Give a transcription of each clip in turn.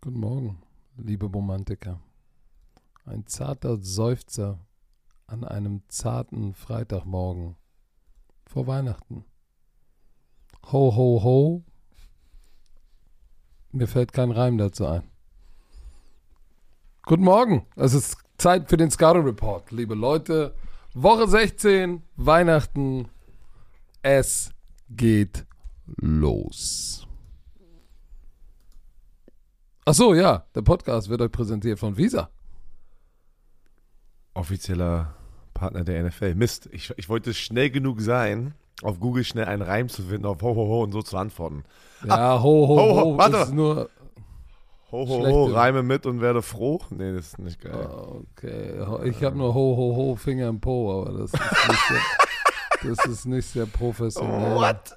Guten Morgen, liebe Romantiker. Ein zarter Seufzer an einem zarten Freitagmorgen vor Weihnachten. Ho, ho, ho. Mir fällt kein Reim dazu ein. Guten Morgen. Es ist Zeit für den Scouting Report, liebe Leute. Woche 16, Weihnachten. Es geht los. Ach so, ja, der Podcast wird euch präsentiert von Visa. Offizieller Partner der NFL. Mist, ich, ich wollte schnell genug sein, auf Google schnell einen Reim zu finden, auf ho, ho, ho und so zu antworten. Ja, ho, ho, ho, ho, ho, warte. ist nur. Ho, ho, ho, reime mit und werde froh. Nee, das ist nicht geil. Okay, ich habe nur ho, ho, ho, Finger im Po, aber das ist nicht sehr, das ist nicht sehr professionell. What?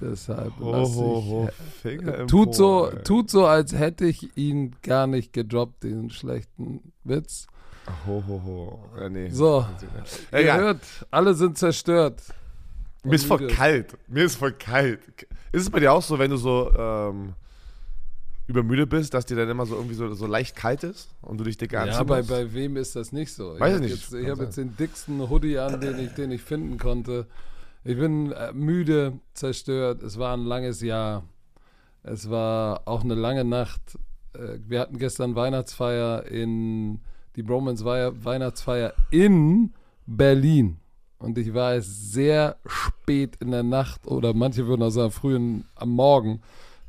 Deshalb Ho, lass ho, ich, ho, Finger im Tut Po, so, ey. tut so, als hätte ich ihn gar nicht gedroppt, den schlechten Witz. Ho, ho, ho. Ja, nee. So, ihr hört, alle sind zerstört. Mir ist voll kalt. Mir ist voll kalt. Ist es bei dir auch so, wenn du so ähm, übermüde bist, dass dir dann immer so irgendwie so, so leicht kalt ist und du dich dicker Ja, anziehen bei, bei wem ist das nicht so? Weiß ich nicht. Jetzt, ich habe jetzt den dicksten Hoodie an, den ich, den ich finden konnte. Ich bin äh, müde, zerstört. Es war ein langes Jahr. Es war auch eine lange Nacht. Äh, wir hatten gestern Weihnachtsfeier in die Bromance Wei- Weihnachtsfeier in Berlin. Und ich war es sehr spät in der Nacht oder manche würden auch sagen früh am Morgen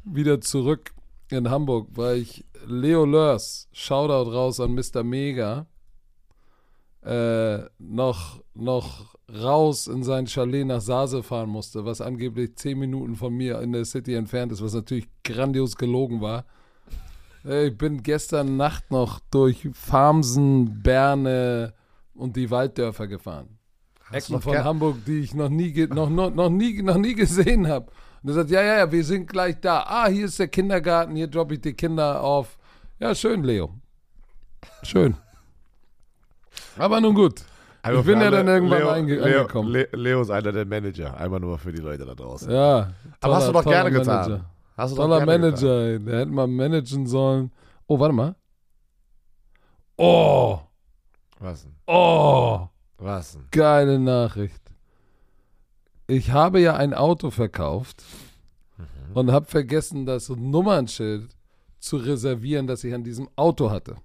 wieder zurück in Hamburg, weil ich Leo Lörs, Shoutout raus an Mr. Mega, äh, noch, noch raus in sein Chalet nach Sase fahren musste, was angeblich zehn Minuten von mir in der City entfernt ist, was natürlich grandios gelogen war. Äh, Ich bin gestern Nacht noch durch Farmsen, Berne und die Walddörfer gefahren. Ecken doch von Hamburg, die ich noch nie, noch, noch, noch nie, noch nie gesehen habe. Und er sagt, ja, ja, ja, wir sind gleich da. Ah, hier ist der Kindergarten, hier droppe ich die Kinder auf. Ja, schön, Leo. Schön. Aber nun gut. Einmal ich bin ja dann irgendwann Leo, einge Leo, angekommen. Le Leo ist einer der Manager. Einmal nur für die Leute da draußen. Ja. Aber hast du doch toller gerne getan. Manager. Hast du doch Toller Manager, ey. der hätte mal managen sollen. Oh, warte mal. Oh, Getan. Was denn? oh, Was denn? geile Nachricht. Ich habe ja ein Auto verkauft Mhm. und habe vergessen, das Nummernschild zu reservieren, das ich an diesem Auto hatte.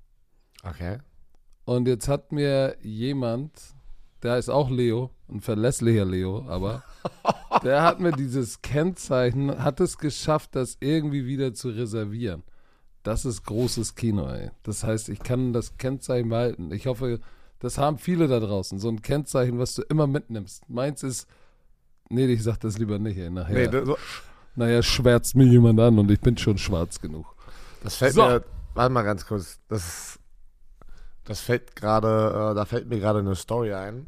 Okay. Und jetzt hat mir jemand, der ist auch Leo, ein verlässlicher Leo, aber der hat mir dieses Kennzeichen, hat es geschafft, das irgendwie wieder zu reservieren. Das ist großes Kino, ey. Das heißt, ich kann das Kennzeichen behalten. Ich hoffe, das haben viele da draußen. So ein Kennzeichen, was du immer mitnimmst. Meins ist, nee, ich sag das lieber nicht, ey. Nachher, Nee, das, nachher schwärzt mir jemand an und ich bin schon schwarz genug. das fällt So. mir. Warte mal ganz kurz. Das, das fällt gerade. Äh, da fällt mir gerade eine Story ein.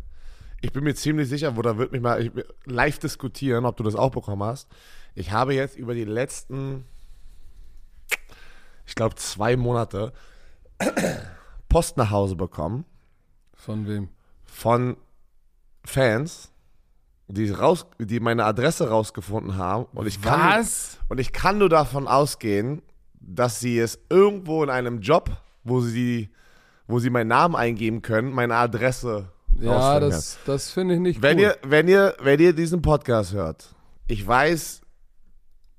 Ich bin mir ziemlich sicher, wo da wird mich mal ich, live diskutieren, ob du das auch bekommen hast. Ich habe jetzt über die letzten, ich glaube, zwei Monate Post nach Hause bekommen Von wem? von Fans, die, raus, die meine Adresse rausgefunden haben. Und ich kann, Was? und ich kann nur davon ausgehen, dass sie es irgendwo in einem Job, wo sie, wo sie meinen Namen eingeben können, meine Adresse Ja, rausfinden das, das finde ich nicht Wenn cool. ihr, wenn ihr, wenn ihr diesen Podcast hört, ich weiß,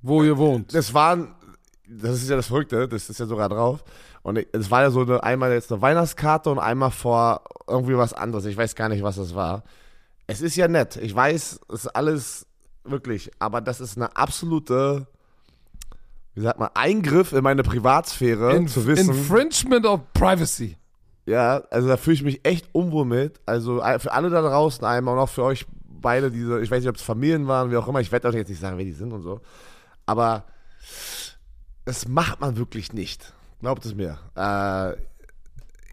Wo ihr wohnt. das waren, das ist ja das Verrückte, das ist ja sogar drauf. Und ich- es war ja so eine, einmal jetzt eine Weihnachtskarte und einmal vor irgendwie was anderes. Ich weiß gar nicht, was das war. Es ist ja nett. Ich weiß, es ist alles wirklich, aber das ist eine absolute, wie sagt man, Eingriff in meine Privatsphäre, Inf zu wissen. Infringement of Privacy. Ja, also da fühle ich mich echt unwohl mit. Also äh, für alle da draußen einmal und auch für euch beide, diese, ich weiß nicht, ob es Familien waren, wie auch immer, ich werde euch jetzt nicht sagen, wer die sind und so. Aber das macht man wirklich nicht. Glaubt es mir. Äh,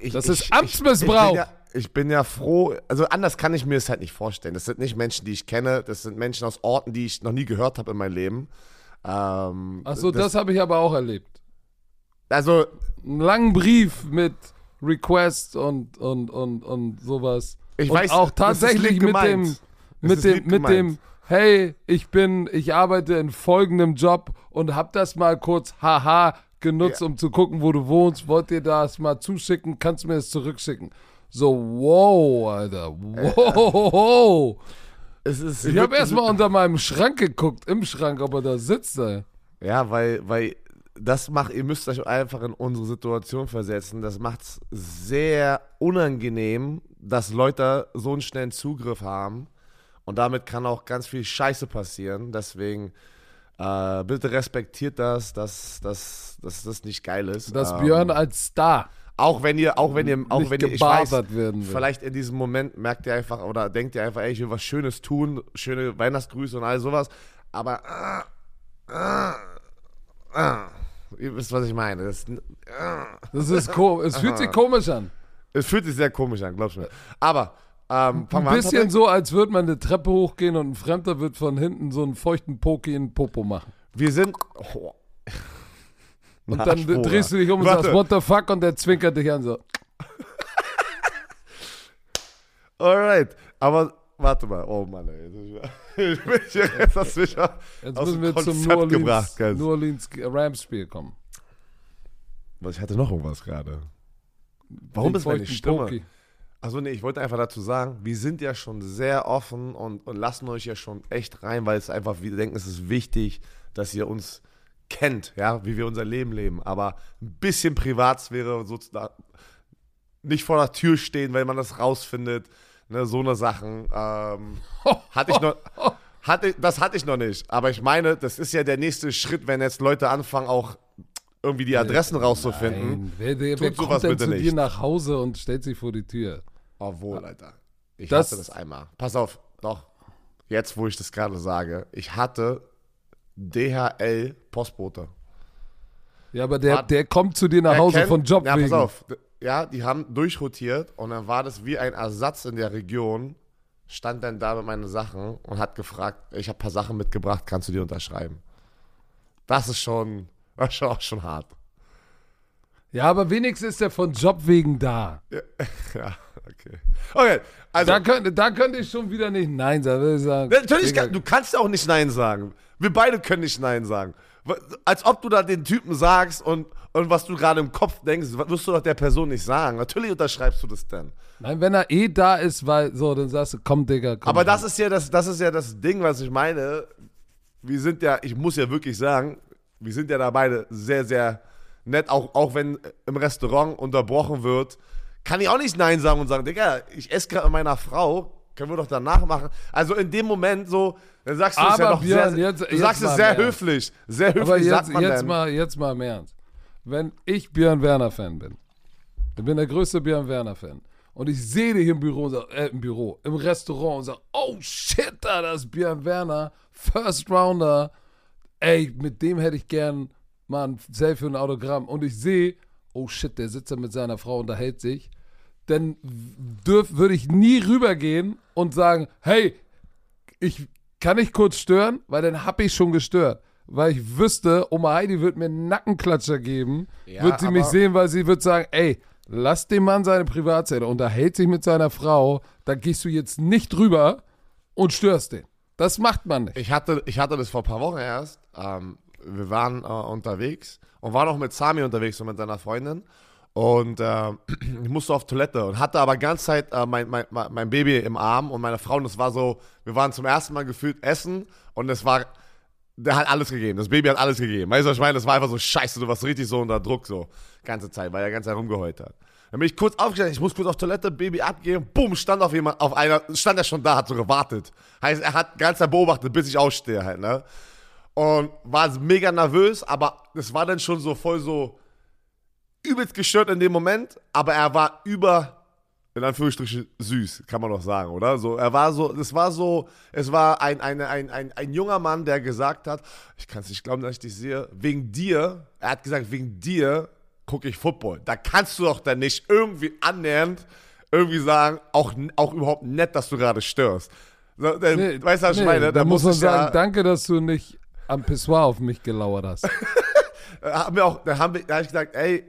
ich, Das ich, ist Amtsmissbrauch. Ich, ja, ich bin ja froh, also anders kann ich mir es halt nicht vorstellen. Das sind nicht Menschen, die ich kenne, das sind Menschen aus Orten, die ich noch nie gehört habe in meinem Leben. Ähm, Achso, das, habe ich aber auch erlebt. Also, Einen langen Brief mit Request und, und, und, und sowas. Ich und weiß, auch das tatsächlich mit dem, mit ist dem, lieb mit dem, hey, ich bin, ich arbeite in folgendem Job und hab das mal kurz, haha, genutzt, Ja. um zu gucken, wo du wohnst. Wollt ihr das mal zuschicken? Kannst du mir das zurückschicken? So, wow, Alter, wow. Es ist Ich habe erstmal unter meinem Schrank geguckt, im Schrank, ob er da sitzt, ey. Ja, weil, weil das macht, ihr müsst euch einfach in unsere Situation versetzen. Das macht es sehr unangenehm, dass Leute so einen schnellen Zugriff haben. Und damit kann auch ganz viel Scheiße passieren. Deswegen äh, bitte respektiert das, dass, dass, dass das nicht geil ist. Dass Ähm, Björn als Star Auch wenn ihr, auch wenn ihr, auch nicht wenn ihr, ich weiß, werden vielleicht in diesem Moment merkt ihr einfach oder denkt ihr einfach, ey, ich will was Schönes tun, schöne Weihnachtsgrüße und all sowas. Aber äh, äh, äh, ihr wisst, was ich meine. Das, äh, Das ist komisch. Es fühlt sich komisch an. es fühlt sich sehr komisch an, glaubst du mir. Aber ähm, fangen Ein wir an, bisschen Patrick? so, als würde man eine Treppe hochgehen und ein Fremder wird von hinten so einen feuchten Poki in den Popo machen. Wir sind. Oh. Und dann Arschbohrer. drehst du dich um und Warte. sagst, what the fuck? Und der zwinkert dich an so. Alright. Aber warte mal. Oh Mann, ey. Ich bin hier, jetzt hast du mich Jetzt müssen wir zum Konzept New Orleans, gebracht. New Orleans Rams-Spiel kommen. Was, Ich hatte noch irgendwas gerade. Warum Den ist meine Stimme? Poki. Also nee, ich wollte einfach dazu sagen, wir sind ja schon sehr offen und, und lassen euch ja schon echt rein, weil es einfach, wir denken, es ist wichtig, dass ihr uns kennt, ja, wie wir unser Leben leben. Aber ein bisschen Privatsphäre sozusagen nicht vor der Tür stehen, wenn man das rausfindet, ne, so eine Sachen. Ähm, hatte ich noch, hatte, das hatte ich noch nicht. Aber ich meine, das ist ja der nächste Schritt, wenn jetzt Leute anfangen, auch irgendwie die Adressen rauszufinden. Nein, wer, wer, wer sowas kommt denn bitte zu dir nicht. nach Hause und stellt sich vor die Tür? Obwohl, Alter. Ich Das- hatte das einmal. Pass auf, doch. Jetzt, wo ich das gerade sage, ich hatte DHL Postbote. Ja, aber der, Wart- der kommt zu dir nach Hause kennt- von Job Ja, wegen. pass auf. Ja, die haben durchrotiert und dann war das wie ein Ersatz in der Region. Stand dann da mit meinen Sachen und hat gefragt, ich habe ein paar Sachen mitgebracht, kannst du die unterschreiben? Das ist schon, das ist schon auch schon hart. Ja, aber wenigstens ist er von Job wegen da. Ja, okay. Okay, also. Da könnte, da könnte ich schon wieder nicht Nein sagen. Würde ich sagen, Natürlich, kann, du kannst ja auch nicht Nein sagen. Wir beide können nicht Nein sagen. Als ob du da den Typen sagst und, und was du gerade im Kopf denkst, wirst du doch der Person nicht sagen. Natürlich unterschreibst du das dann. Nein, wenn er eh da ist, weil so, dann sagst du, komm, Digga, komm. Aber das ist ja das, das ist ja das Ding, was ich meine. Wir sind ja, ich muss ja wirklich sagen, wir sind ja da beide sehr, sehr nett, auch, auch wenn im Restaurant unterbrochen wird, kann ich auch nicht Nein sagen und sagen, Digga, ich esse gerade mit meiner Frau, können wir doch danach machen. Also in dem Moment so, dann sagst du es ja Aber noch Björn, sehr, jetzt- du jetzt sagst es sehr höflich, sehr höflich Aber sagt jetzt, man jetzt, dann. mal, jetzt mal im Ernst. Wenn ich Björn Werner-Fan bin, ich bin der größte Björn Werner-Fan, und ich sehe dich im Büro, äh, im Büro, im Restaurant und sage, oh shit, da, das ist Björn Werner, First Rounder, ey, mit dem hätte ich gern mal ein Selfie und ein Autogramm. Und ich sehe, oh shit, der sitzt da mit seiner Frau, unterhält sich, dann dürf, würde ich nie rübergehen und sagen, hey, ich kann ich kurz stören, weil dann hab ich schon gestört. Weil ich wüsste, Oma Heidi wird mir einen Nackenklatscher geben, Ja, wird sie mich sehen, weil sie wird sagen, ey, lass den Mann seine Privatzelle, unterhält sich mit seiner Frau, da gehst du jetzt nicht drüber und störst den. Das macht man nicht. Ich hatte, ich hatte das vor ein paar Wochen erst. Ähm, wir waren äh, unterwegs und waren auch mit Sami unterwegs und mit seiner Freundin. Und äh, ich musste auf Toilette und hatte aber ganz Zeit äh, mein, mein, mein Baby im Arm und meine Frau. Und es war so, wir waren zum ersten Mal gefühlt essen und es war, der hat alles gegeben. Das Baby hat alles gegeben. Weißt du, was ich meine? Das war einfach so scheiße, du warst richtig so unter Druck so. Ganze Zeit, weil er ganz Zeit rumgeheult hat. Dann bin ich kurz aufgestanden, ich muss kurz auf Toilette, Baby abgeben, bumm, stand auf jemand, auf einer, stand er schon da, hat so gewartet. Heißt, er hat ganz beobachtet, bis ich ausstehe halt, ne? Und war mega nervös, aber das war dann schon so voll so übelst gestört in dem Moment, aber er war über, in Anführungsstrichen, süß, kann man doch sagen, oder? So, er war so, es war so, es war ein, eine, ein, ein, ein junger Mann, der gesagt hat, ich kann es nicht glauben, dass ich dich sehe, wegen dir, er hat gesagt, wegen dir gucke ich Football. Da kannst du doch dann nicht irgendwie annähernd irgendwie sagen, auch, auch überhaupt nett, dass du gerade störst. So, dann, Nee, weißt du, was ich nee, meine? Da muss man sagen, ja, danke, dass du nicht am Pissoir auf mich gelauert hast. Da haben wir auch, da haben wir, da habe ich gesagt, ey,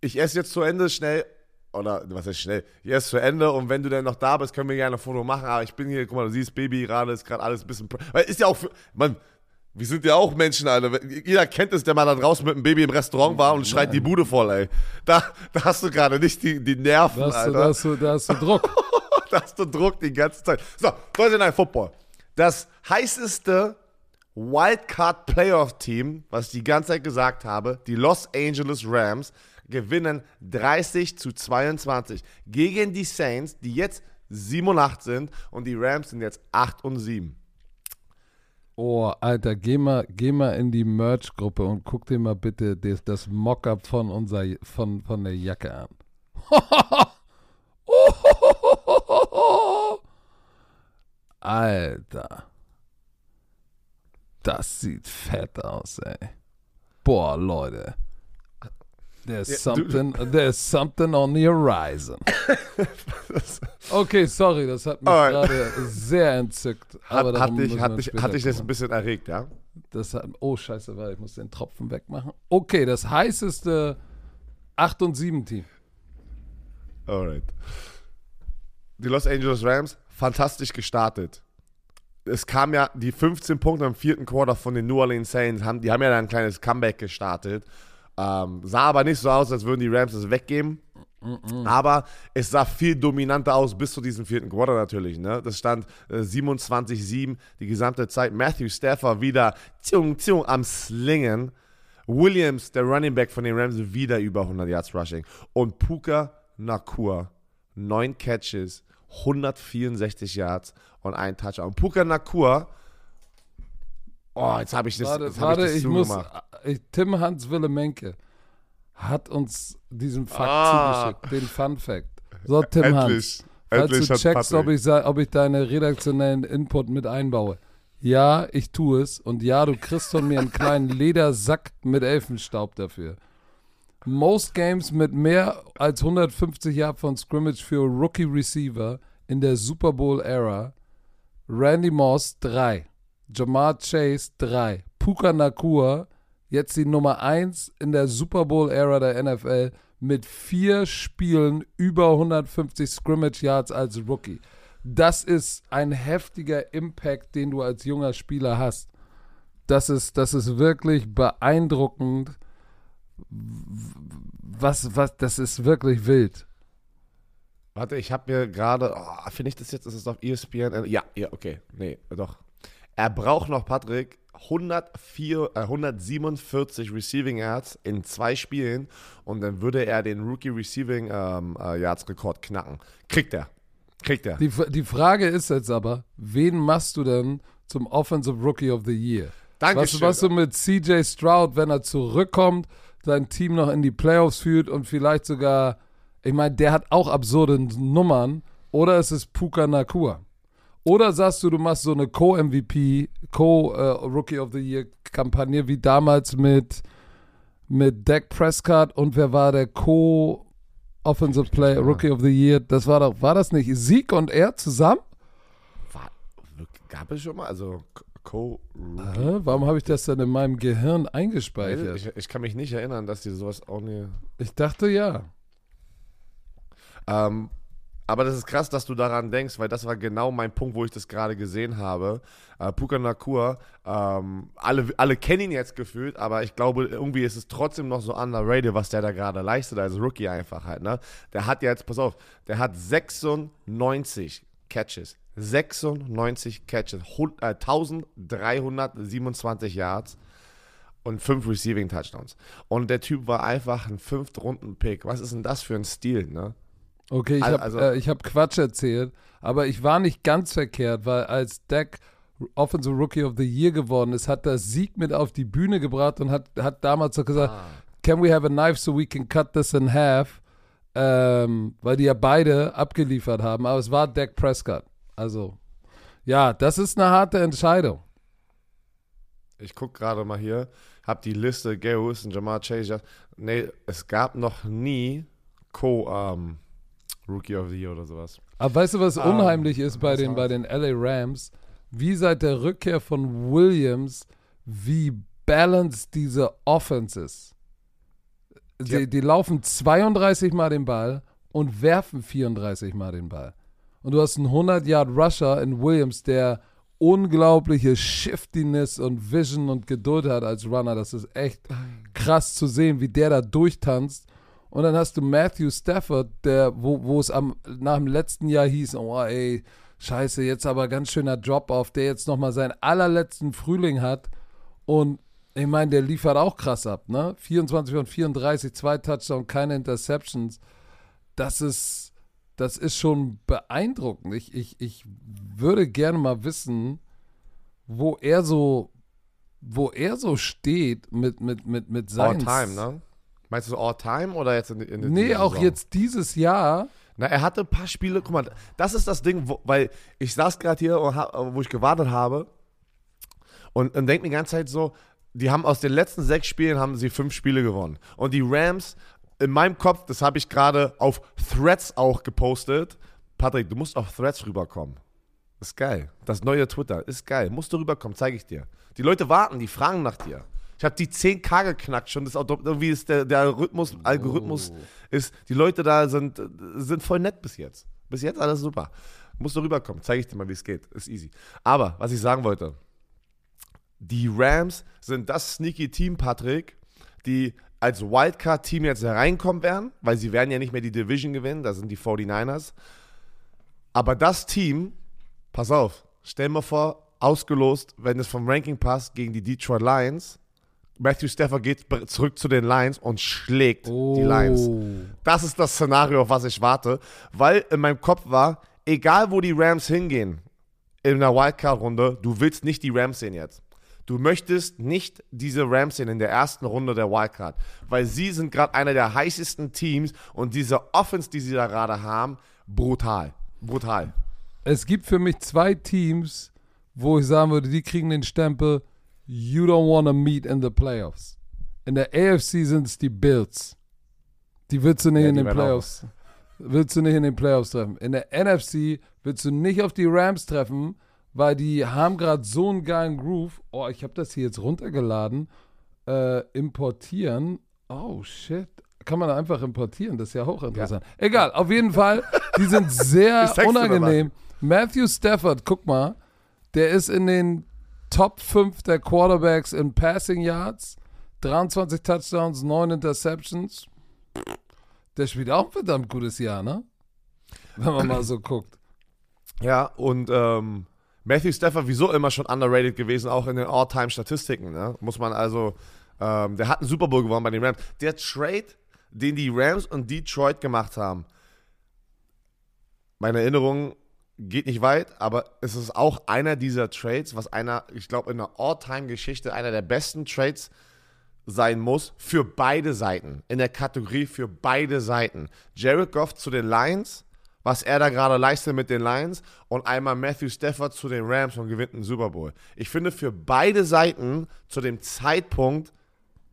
ich esse jetzt zu Ende schnell oder was heißt schnell? Hier ist zu Ende und wenn du dann noch da bist, können wir gerne ein Foto machen. Aber ich bin hier, guck mal, du siehst, Baby gerade ist gerade alles ein bisschen. Weil ist ja auch, für, man, wir sind ja auch Menschen, Alter. Jeder kennt es, der mal da draußen mit dem Baby im Restaurant war und schreit die Bude voll, ey. Da, da hast du gerade nicht die, die Nerven, Da hast, du, Alter. da, hast du, da hast du Druck. da hast du Druck die ganze Zeit. So, Thursday Night Football. Das heißeste Wildcard Playoff Team, was ich die ganze Zeit gesagt habe, die Los Angeles Rams, gewinnen 30 zu 22 gegen die Saints, die jetzt 7 und 8 sind und die Rams sind jetzt 8 und 7. Oh, Alter, geh mal, geh mal in die Merch-Gruppe und guck dir mal bitte das, das Mockup von, unser, von, von der Jacke an. Alter. Das sieht fett aus, ey. Boah, Leute. There's Ja, du- something, there's something on the horizon. Okay, sorry, das hat mich Alright. gerade sehr entzückt. aber Hat, darum hat, dich, hat, dich, hat dich das ein bisschen erregt, ja? Das hat, oh, scheiße, warte, ich muss den Tropfen wegmachen. Okay, das heißeste 8 und 7 Team. Alright. Die Los Angeles Rams, fantastisch gestartet. Es kam ja die 15 Punkte im vierten Quarter von den New Orleans Saints, haben, die haben ja dann ein kleines Comeback gestartet. Ähm, sah aber nicht so aus, als würden die Rams es weggeben. Aber es sah viel dominanter aus bis zu diesem vierten Quarter natürlich. Ne? Das stand äh, 27-7 die gesamte Zeit. Matthew Stafford wieder tschung, tschung, am Slingen. Williams, der Running Back von den Rams, wieder über 100 Yards Rushing. Und Puka Nakur, 9 Catches, 164 Yards und ein Touchdown. Puka Nakur, oh, jetzt habe ich das, Warte, jetzt warte ich das ich muss. zugemacht. Ich, Tim Hans Willemenke hat uns diesen Fakt Ah. zugeschickt, den Fun Fact. So, Tim Hans. Endlich, Falls endlich du checkst, ob ich, ob ich deine redaktionellen Input mit einbaue. Ja, ich tue es. Und ja, du kriegst von mir einen kleinen Ledersack mit Elfenstaub dafür. Most Games mit mehr als 150 Yards von Scrimmage für Rookie Receiver in der Super Bowl Era. Randy Moss 3. Jamar Chase 3. Puka Nakua, jetzt die Nummer 1 in der Super Bowl Era der NFL mit vier Spielen über 150 Scrimmage Yards als Rookie. Das ist ein heftiger Impact, den du als junger Spieler hast. Das ist, das ist wirklich beeindruckend. Was, was, das ist wirklich wild. Warte, ich habe mir gerade, oh, finde ich das jetzt, ist es auf ESPN? Ja, ja, okay, nee, doch. Er braucht noch, Patrick, 104, äh, 147 Receiving Yards in zwei Spielen und dann würde er den Rookie Receiving ähm, äh, Yards Rekord knacken. Kriegt er. Kriegt er. Die, die Frage ist jetzt aber, wen machst du denn zum Offensive Rookie of the Year? Was, Dankeschön. was du mit CJ Stroud, wenn er zurückkommt, sein Team noch in die Playoffs führt und vielleicht sogar, ich meine, der hat auch absurde Nummern, oder es ist Puka Nakua. Oder sagst du, du machst so eine Co-MVP, Co-Rookie of the Year-Kampagne wie damals mit, mit Dak Prescott und wer war der Co-Offensive Player Rookie of the Year? Das war doch, war das nicht Sieg und er zusammen? War, gab es schon mal? Also, Co. Hä? Warum habe ich das denn in meinem Gehirn eingespeichert? Ich, ich kann mich nicht erinnern, dass die sowas auch nie. Ich dachte ja. Ähm, aber das ist krass, dass du daran denkst, weil das war genau mein Punkt, wo ich das gerade gesehen habe. Äh, Puka Nakur, ähm, alle, alle kennen ihn jetzt gefühlt, aber ich glaube, irgendwie ist es trotzdem noch so underrated, was der da gerade leistet als Rookie einfach halt. Ne? Der hat jetzt, pass auf, der hat 96 Catches. 96 Catches, hund- äh, 1327 Yards und 5 Receiving Touchdowns. Und der Typ war einfach ein Fünft-Runden-Pick. Was ist denn das für ein Stil, ne? Okay, ich Al- habe also- äh, ich hab Quatsch erzählt, aber ich war nicht ganz verkehrt, weil als Dak Offensive Rookie of the Year geworden ist, hat er Sieg mit auf die Bühne gebracht und hat, hat damals so gesagt, Ah. can we have a knife so we can cut this in half? Ähm, weil die ja beide abgeliefert haben, aber es war Dak Prescott. Also, ja, das ist eine harte Entscheidung. Ich gucke gerade mal hier, hab die Liste, Gary Wilson, Jamar Chase. Nee, es gab noch nie Co- ähm, Rookie of the Year oder sowas. Aber weißt du, was Ah, unheimlich ist bei den, bei den LA Rams? Wie seit der Rückkehr von Williams, wie balanced diese Offense ist. Die, Ja. die laufen 32 Mal den Ball und werfen 34 Mal den Ball. Und du hast einen 100-Yard-Rusher in Williams, der unglaubliche Shiftiness und Vision und Geduld hat als Runner. Das ist echt krass zu sehen, wie der da durchtanzt. Und dann hast du Matthew Stafford, der, wo, wo es am, nach dem letzten Jahr hieß, oh ey, scheiße, jetzt aber ganz schöner Drop-Off, der jetzt nochmal seinen allerletzten Frühling hat. Und ich meine, der liefert auch krass ab, ne? 24 von 34, zwei Touchdowns, keine Interceptions. Das ist, das ist schon beeindruckend. Ich, ich, ich würde gerne mal wissen, wo er so, wo er so steht mit, mit, mit, mit seinen. All time, ne? Meinst du all time oder jetzt in, in, in Nee, auch jetzt dieses Jahr. Na, er hatte ein paar Spiele, guck mal, das ist das Ding, wo, weil ich saß gerade hier, wo ich gewartet habe und, und denke mir die ganze Zeit so, die haben aus den letzten sechs Spielen haben sie fünf Spiele gewonnen. Und die Rams, in meinem Kopf, das habe ich gerade auf Threads auch gepostet. Patrick, du musst auf Threads rüberkommen. Ist geil. Das neue Twitter ist geil. Musst du rüberkommen, zeige ich dir. Die Leute warten, die fragen nach dir. Ich habe die 10K geknackt schon. Das irgendwie ist der, der Rhythmus, Algorithmus oh. ist, die Leute da sind, sind voll nett bis jetzt. Bis jetzt alles super. Musst du rüberkommen, zeige ich dir mal, wie es geht. Ist easy. Aber, was ich sagen wollte, die Rams sind das sneaky Team, Patrick, die als Wildcard-Team jetzt hereinkommen werden, weil sie werden ja nicht mehr die Division gewinnen, da sind die 49ers. Aber das Team, pass auf, stell mir vor, ausgelost, wenn es vom Ranking passt, gegen die Detroit Lions, Matthew Stafford geht zurück zu den Lions und schlägt oh. die Lions. Das ist das Szenario, auf was ich warte, weil in meinem Kopf war, egal wo die Rams hingehen in der Wildcard-Runde, du willst nicht die Rams sehen jetzt. Du möchtest nicht diese Rams sehen in der ersten Runde der Wildcard, weil sie sind gerade einer der heißesten Teams und diese Offense, die sie da gerade haben, brutal. Brutal. Es gibt für mich zwei Teams, wo ich sagen würde, die kriegen den Stempel you don't want to meet in the playoffs. In der AFC sind es die Bills. Die willst du nicht ja, in den Playoffs. Auch. Willst du nicht in den Playoffs treffen. In der NFC willst du nicht auf die Rams treffen, weil die haben gerade so einen geilen Groove. Oh, ich habe das hier jetzt runtergeladen. Äh, importieren. Oh, shit. Kann man einfach importieren. Das ist ja hochinteressant. Ja. Egal, auf jeden Fall. Die sind sehr unangenehm. Matthew Stafford, guck mal. Der ist in den Top 5 der Quarterbacks in Passing Yards, 23 Touchdowns, 9 Interceptions. Der spielt auch ein verdammt gutes Jahr, ne? Wenn man mal so guckt. Ja, und ähm, Matthew Stafford wieso immer schon underrated gewesen, auch in den All-Time-Statistiken, ne? Muss man also, ähm, der hat einen Super Bowl gewonnen bei den Rams. Der Trade, den die Rams und Detroit gemacht haben, meine Erinnerung geht nicht weit, aber es ist auch einer dieser Trades, was einer, ich glaube, in der All-Time-Geschichte einer der besten Trades sein muss für beide Seiten. In der Kategorie für beide Seiten. Jared Goff zu den Lions, was er da gerade leistet mit den Lions, und einmal Matthew Stafford zu den Rams und gewinnt einen Super Bowl. Ich finde für beide Seiten zu dem Zeitpunkt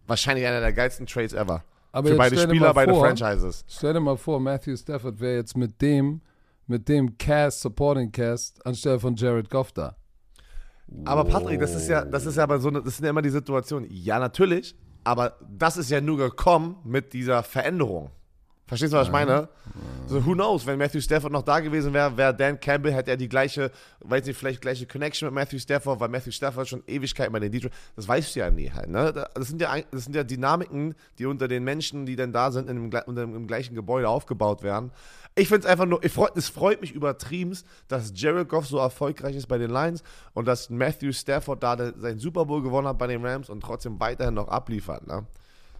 wahrscheinlich einer der geilsten Trades ever. Aber für beide Spieler, beide vor, Franchises. Stell dir mal vor, Matthew Stafford wäre jetzt mit dem mit dem Cast, Supporting Cast, anstelle von Jared Goff da. Aber Patrick, das ist ja, das ist ja aber so das sind ja immer die Situationen. Ja, natürlich, aber das ist ja nur gekommen mit dieser Veränderung. Verstehst du, was ich meine? So, who knows, wenn Matthew Stafford noch da gewesen wäre, wäre Dan Campbell, hätte er die gleiche, weiß nicht, vielleicht gleiche Connection mit Matthew Stafford, weil Matthew Stafford schon Ewigkeit bei den Detroit, das weißt du ja nie halt, ne? Das sind ja, das sind ja Dynamiken, die unter den Menschen, die dann da sind, in dem, unter dem gleichen Gebäude aufgebaut werden. Ich finde es einfach nur, ich freu, es freut mich übertrieben, dass Jared Goff so erfolgreich ist bei den Lions und dass Matthew Stafford da seinen Super Bowl gewonnen hat bei den Rams und trotzdem weiterhin noch abliefert, ne?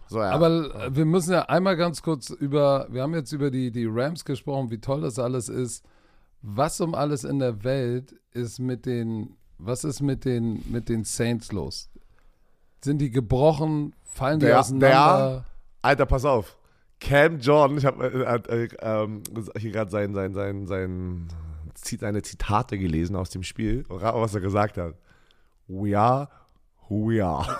So, ja. Aber äh, wir müssen ja einmal ganz kurz über, wir haben jetzt über die, die Rams gesprochen, wie toll das alles ist. Was um alles in der Welt ist mit den, was ist mit den, mit den Saints los? Sind die gebrochen? Fallen die der, auseinander? Der, Alter, pass auf. Cam Jordan, ich habe äh, äh, äh, hier gerade sein, sein, sein, sein, seine Zitate gelesen aus dem Spiel und rat was er gesagt hat. We are who we are.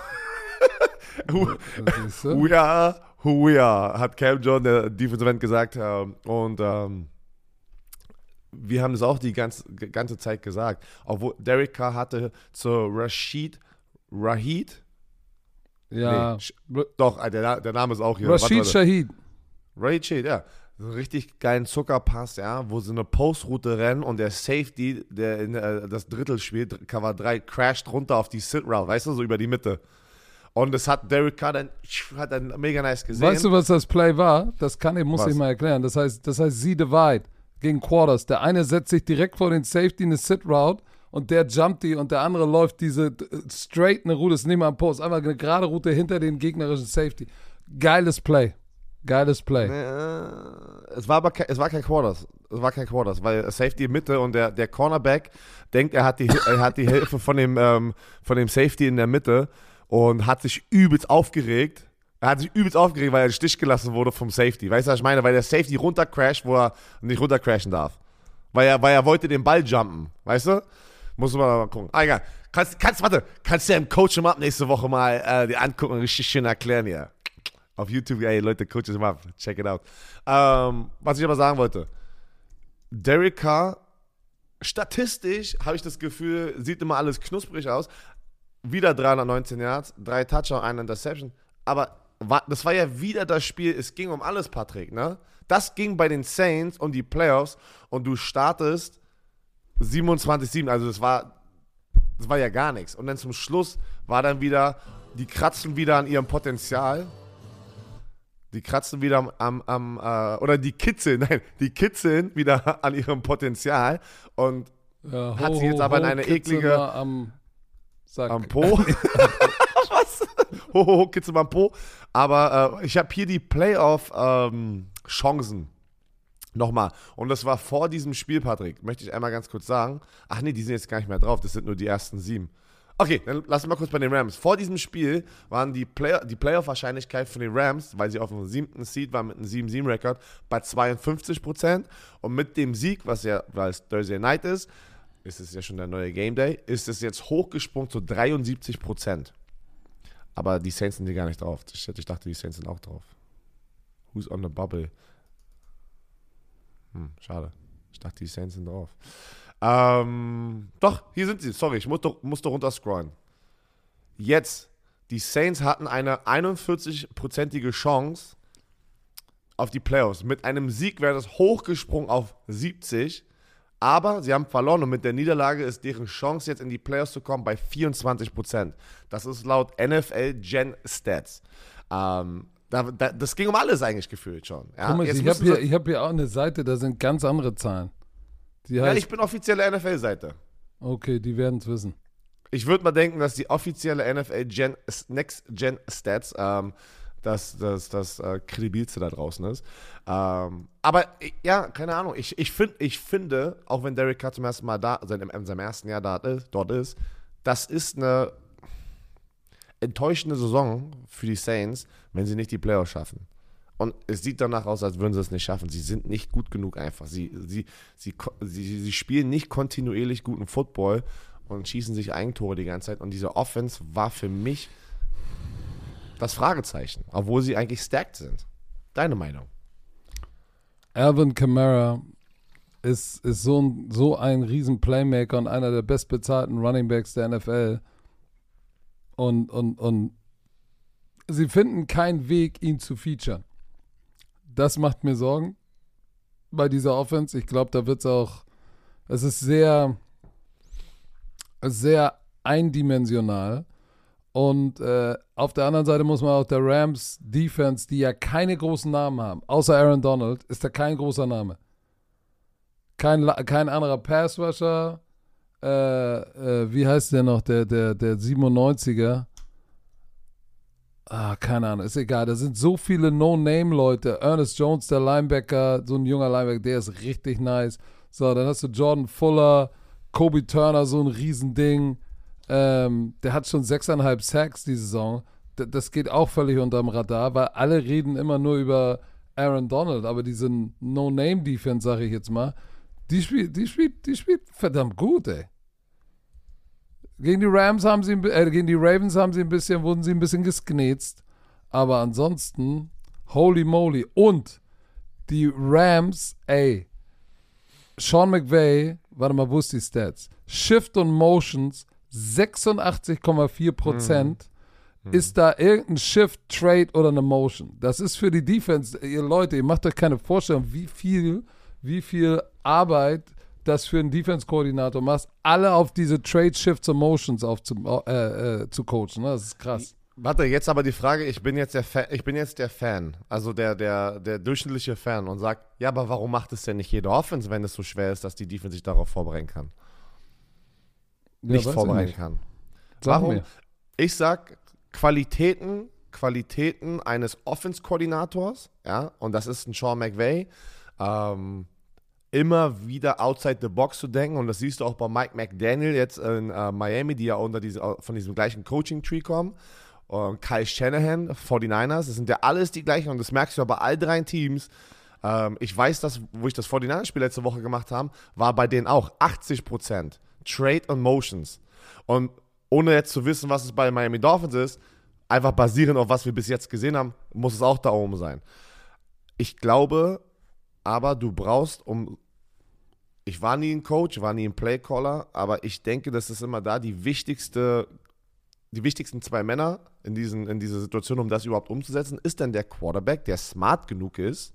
We are who we are, hat Cam Jordan, der Defensive End, gesagt. Ähm, und ähm, wir haben das auch die ganze, ganze Zeit gesagt. Obwohl Derek Carr hatte zu Rashid Rahid. Ja. Nee, doch, der, der Name ist auch hier. Rashid Shahid. Rashid Shahid, ja. richtig geilen Zuckerpass, ja, wo sie eine Postroute rennen und der Safety, der in, äh, das Drittel spielt, Cover 3, crasht runter auf die Sit-Route, weißt du, so über die Mitte. Und das hat Derek Carr dann, hat dann mega nice gesehen. Weißt du, was das Play war? Das kann ich, muss Was? ich mal erklären. Das heißt, das heißt, sie divide gegen Quarters. Der eine setzt sich direkt vor den Safety in eine Sit-Route und der jumpt die und der andere läuft diese äh, straight eine Route, ist nicht mal am Post, einfach eine gerade Route hinter den gegnerischen Safety. Geiles Play. Geiles Play. Äh, es war aber kein, es war kein Quarters. Es war kein Quarters, weil Safety Mitte und der, der Cornerback denkt, er hat die, er hat die Hilfe von dem, ähm, von dem Safety in der Mitte und hat sich übelst aufgeregt. Er hat sich übelst aufgeregt, weil er Stich gelassen wurde vom Safety. Weißt du, was ich meine? Weil der Safety runtercrasht, wo er nicht runtercrashen darf. Weil er, weil er wollte den Ball jumpen. Weißt du? Muss man mal gucken. Ah, egal. Kannst, kannst, warte, kannst du im Coach im Up nächste Woche mal äh, dir angucken und richtig schön erklären hier. Auf YouTube, ey, Leute, Coach im Up. Check it out. Ähm, was ich aber sagen wollte. Derek Carr, statistisch habe ich das Gefühl, sieht immer alles knusprig aus. Wieder 319 Yards, drei Touchdown, eine Interception. Aber das war ja wieder das Spiel, es ging um alles, Patrick, ne? Das ging bei den Saints um die Playoffs und du startest 27-7, also das war, das war ja gar nichts. Und dann zum Schluss war dann wieder, die kratzen wieder an ihrem Potenzial. Die kratzen wieder am, am, am äh, oder die kitzeln, nein, die kitzeln wieder an ihrem Potenzial und Ja, Hat sie jetzt aber in eine eklige- Am, Sack. am Po. Was? Ho, ho, ho, Kitzel mal am Po. Aber äh, ich habe hier die Playoff-Chancen. Nochmal. Und das war vor diesem Spiel, Patrick. Möchte ich einmal ganz kurz sagen. Ach nee, die sind jetzt gar nicht mehr drauf. Das sind nur die ersten sieben. Okay, dann lass uns mal kurz bei den Rams. Vor diesem Spiel waren die, Play die Playoff-Wahrscheinlichkeit von den Rams, weil sie auf dem siebten Seed waren mit einem 7-7-Rekord, bei 52%. Und mit dem Sieg, was ja, weil es Thursday Night ist, ist es ja schon der neue Game Day, ist es jetzt hochgesprungen zu 73%. Aber die Saints sind hier gar nicht drauf. Ich, ich dachte, die Saints sind auch drauf. Who's on the bubble? Hm, schade. Ich dachte, die Saints sind drauf. Ähm, doch, hier sind sie. Sorry, ich musste, musste runterscrollen. Jetzt, die Saints hatten eine 41-prozentige Chance auf die Playoffs. Mit einem Sieg wäre das hochgesprungen auf 70. Aber sie haben verloren und mit der Niederlage ist deren Chance, jetzt in die Playoffs zu kommen, bei 24%. Das ist laut NFL Gen Stats. Ähm, da, da, das ging um alles eigentlich gefühlt schon. Ja, Guck mal, Jetzt ich habe hier, ich hab hier auch eine Seite, da sind ganz andere Zahlen. Die ja, heißt, ich bin offizielle NFL-Seite. okay, die werden es wissen. Ich würde mal denken, dass die offizielle NFL Gen, Next Gen Stats ähm, das, das, das äh, kredibilste da draußen ist. Ähm, aber ich- ja, keine Ahnung. Ich, ich, find, ich finde, auch wenn Derek Carr zum ersten Mal da, sein, in seinem ersten Jahr da dort ist, das ist eine enttäuschende Saison für die Saints, wenn sie nicht die Playoffs schaffen. Und es sieht danach aus, als würden sie es nicht schaffen. Sie sind nicht gut genug einfach. Sie, sie, sie, sie, sie spielen nicht kontinuierlich guten Football und schießen sich Eigentore die ganze Zeit. Und diese Offense war für mich das Fragezeichen, obwohl sie eigentlich stacked sind. Deine Meinung? Alvin Kamara ist, ist so, ein, so ein riesen Playmaker und einer der bestbezahlten Runningbacks der NFL. Und, und, und sie finden keinen Weg, ihn zu featuren. Das macht mir Sorgen bei dieser Offense. Ich glaube, da wird es auch, es ist sehr, sehr eindimensional. Und äh, auf der anderen Seite muss man auch der Rams Defense, die ja keine großen Namen haben, außer Aaron Donald, ist da kein großer Name. Kein, kein anderer Pass-Rusher. Äh, äh, wie heißt der noch? Der, der, der 97er. Ah, keine Ahnung, ist egal. Da sind so viele No-Name-Leute. Ernest Jones, der Linebacker, so ein junger Linebacker, der ist richtig nice. So, dann hast du Jordan Fuller, Kobe Turner, so ein Riesending. Ähm, der hat schon sechseinhalb Sacks die Saison. D das geht auch völlig unterm Radar, weil alle reden immer nur über Aaron Donald, aber diese No-Name-Defense, sage ich jetzt mal, die spielt, die spielt, die spielt verdammt gut, ey. Gegen die Rams haben sie, äh, gegen die Ravens haben sie ein bisschen, wurden sie ein bisschen gesknetzt. Aber ansonsten, holy moly. Und die Rams, ey, Sean McVay, warte mal, wo ist die Stats? Shift und Motions 86,4 Prozent ist da irgendein Shift, Trade oder eine Motion. Das ist für die Defense, ihr Leute, ihr macht euch keine Vorstellung, wie viel, wie viel Arbeit das für einen Defense-Koordinator macht, alle auf diese Trade, Shifts und Motions aufzu, äh, äh, zu coachen. Ne? Das ist krass. Warte, jetzt aber die Frage, ich bin jetzt der Fan, ich bin jetzt der Fan, also der, der, der durchschnittliche Fan und sagt, ja, aber warum macht es denn nicht jede Offense, wenn es so schwer ist, dass die Defense sich darauf vorbereiten kann? Ja, nicht ich vorbereiten nicht. kann. Sag Warum? mir. Ich sag Qualitäten, Qualitäten eines Offense-Koordinators, ja, und das ist ein Sean McVay, ähm, immer wieder outside the box zu denken und das siehst du auch bei Mike McDaniel jetzt in äh, Miami, die ja unter diese, von diesem gleichen Coaching-Tree kommen. Und Kyle Shanahan, 49ers, das sind ja alles die gleichen und das merkst du ja bei all drei Teams. Ähm, ich weiß, dass, wo ich das 49ers-Spiel letzte Woche gemacht habe, war bei denen auch 80% Trade und Motions. Und ohne jetzt zu wissen, was es bei Miami Dolphins ist, einfach basierend auf was wir bis jetzt gesehen haben, muss es auch da oben sein. Ich glaube, aber du brauchst, um. Ich war nie ein Coach, war nie ein Playcaller, aber ich denke, das ist immer da die wichtigste, die wichtigsten zwei Männer in, diesen, in dieser Situation, um das überhaupt umzusetzen, ist dann der Quarterback, der smart genug ist,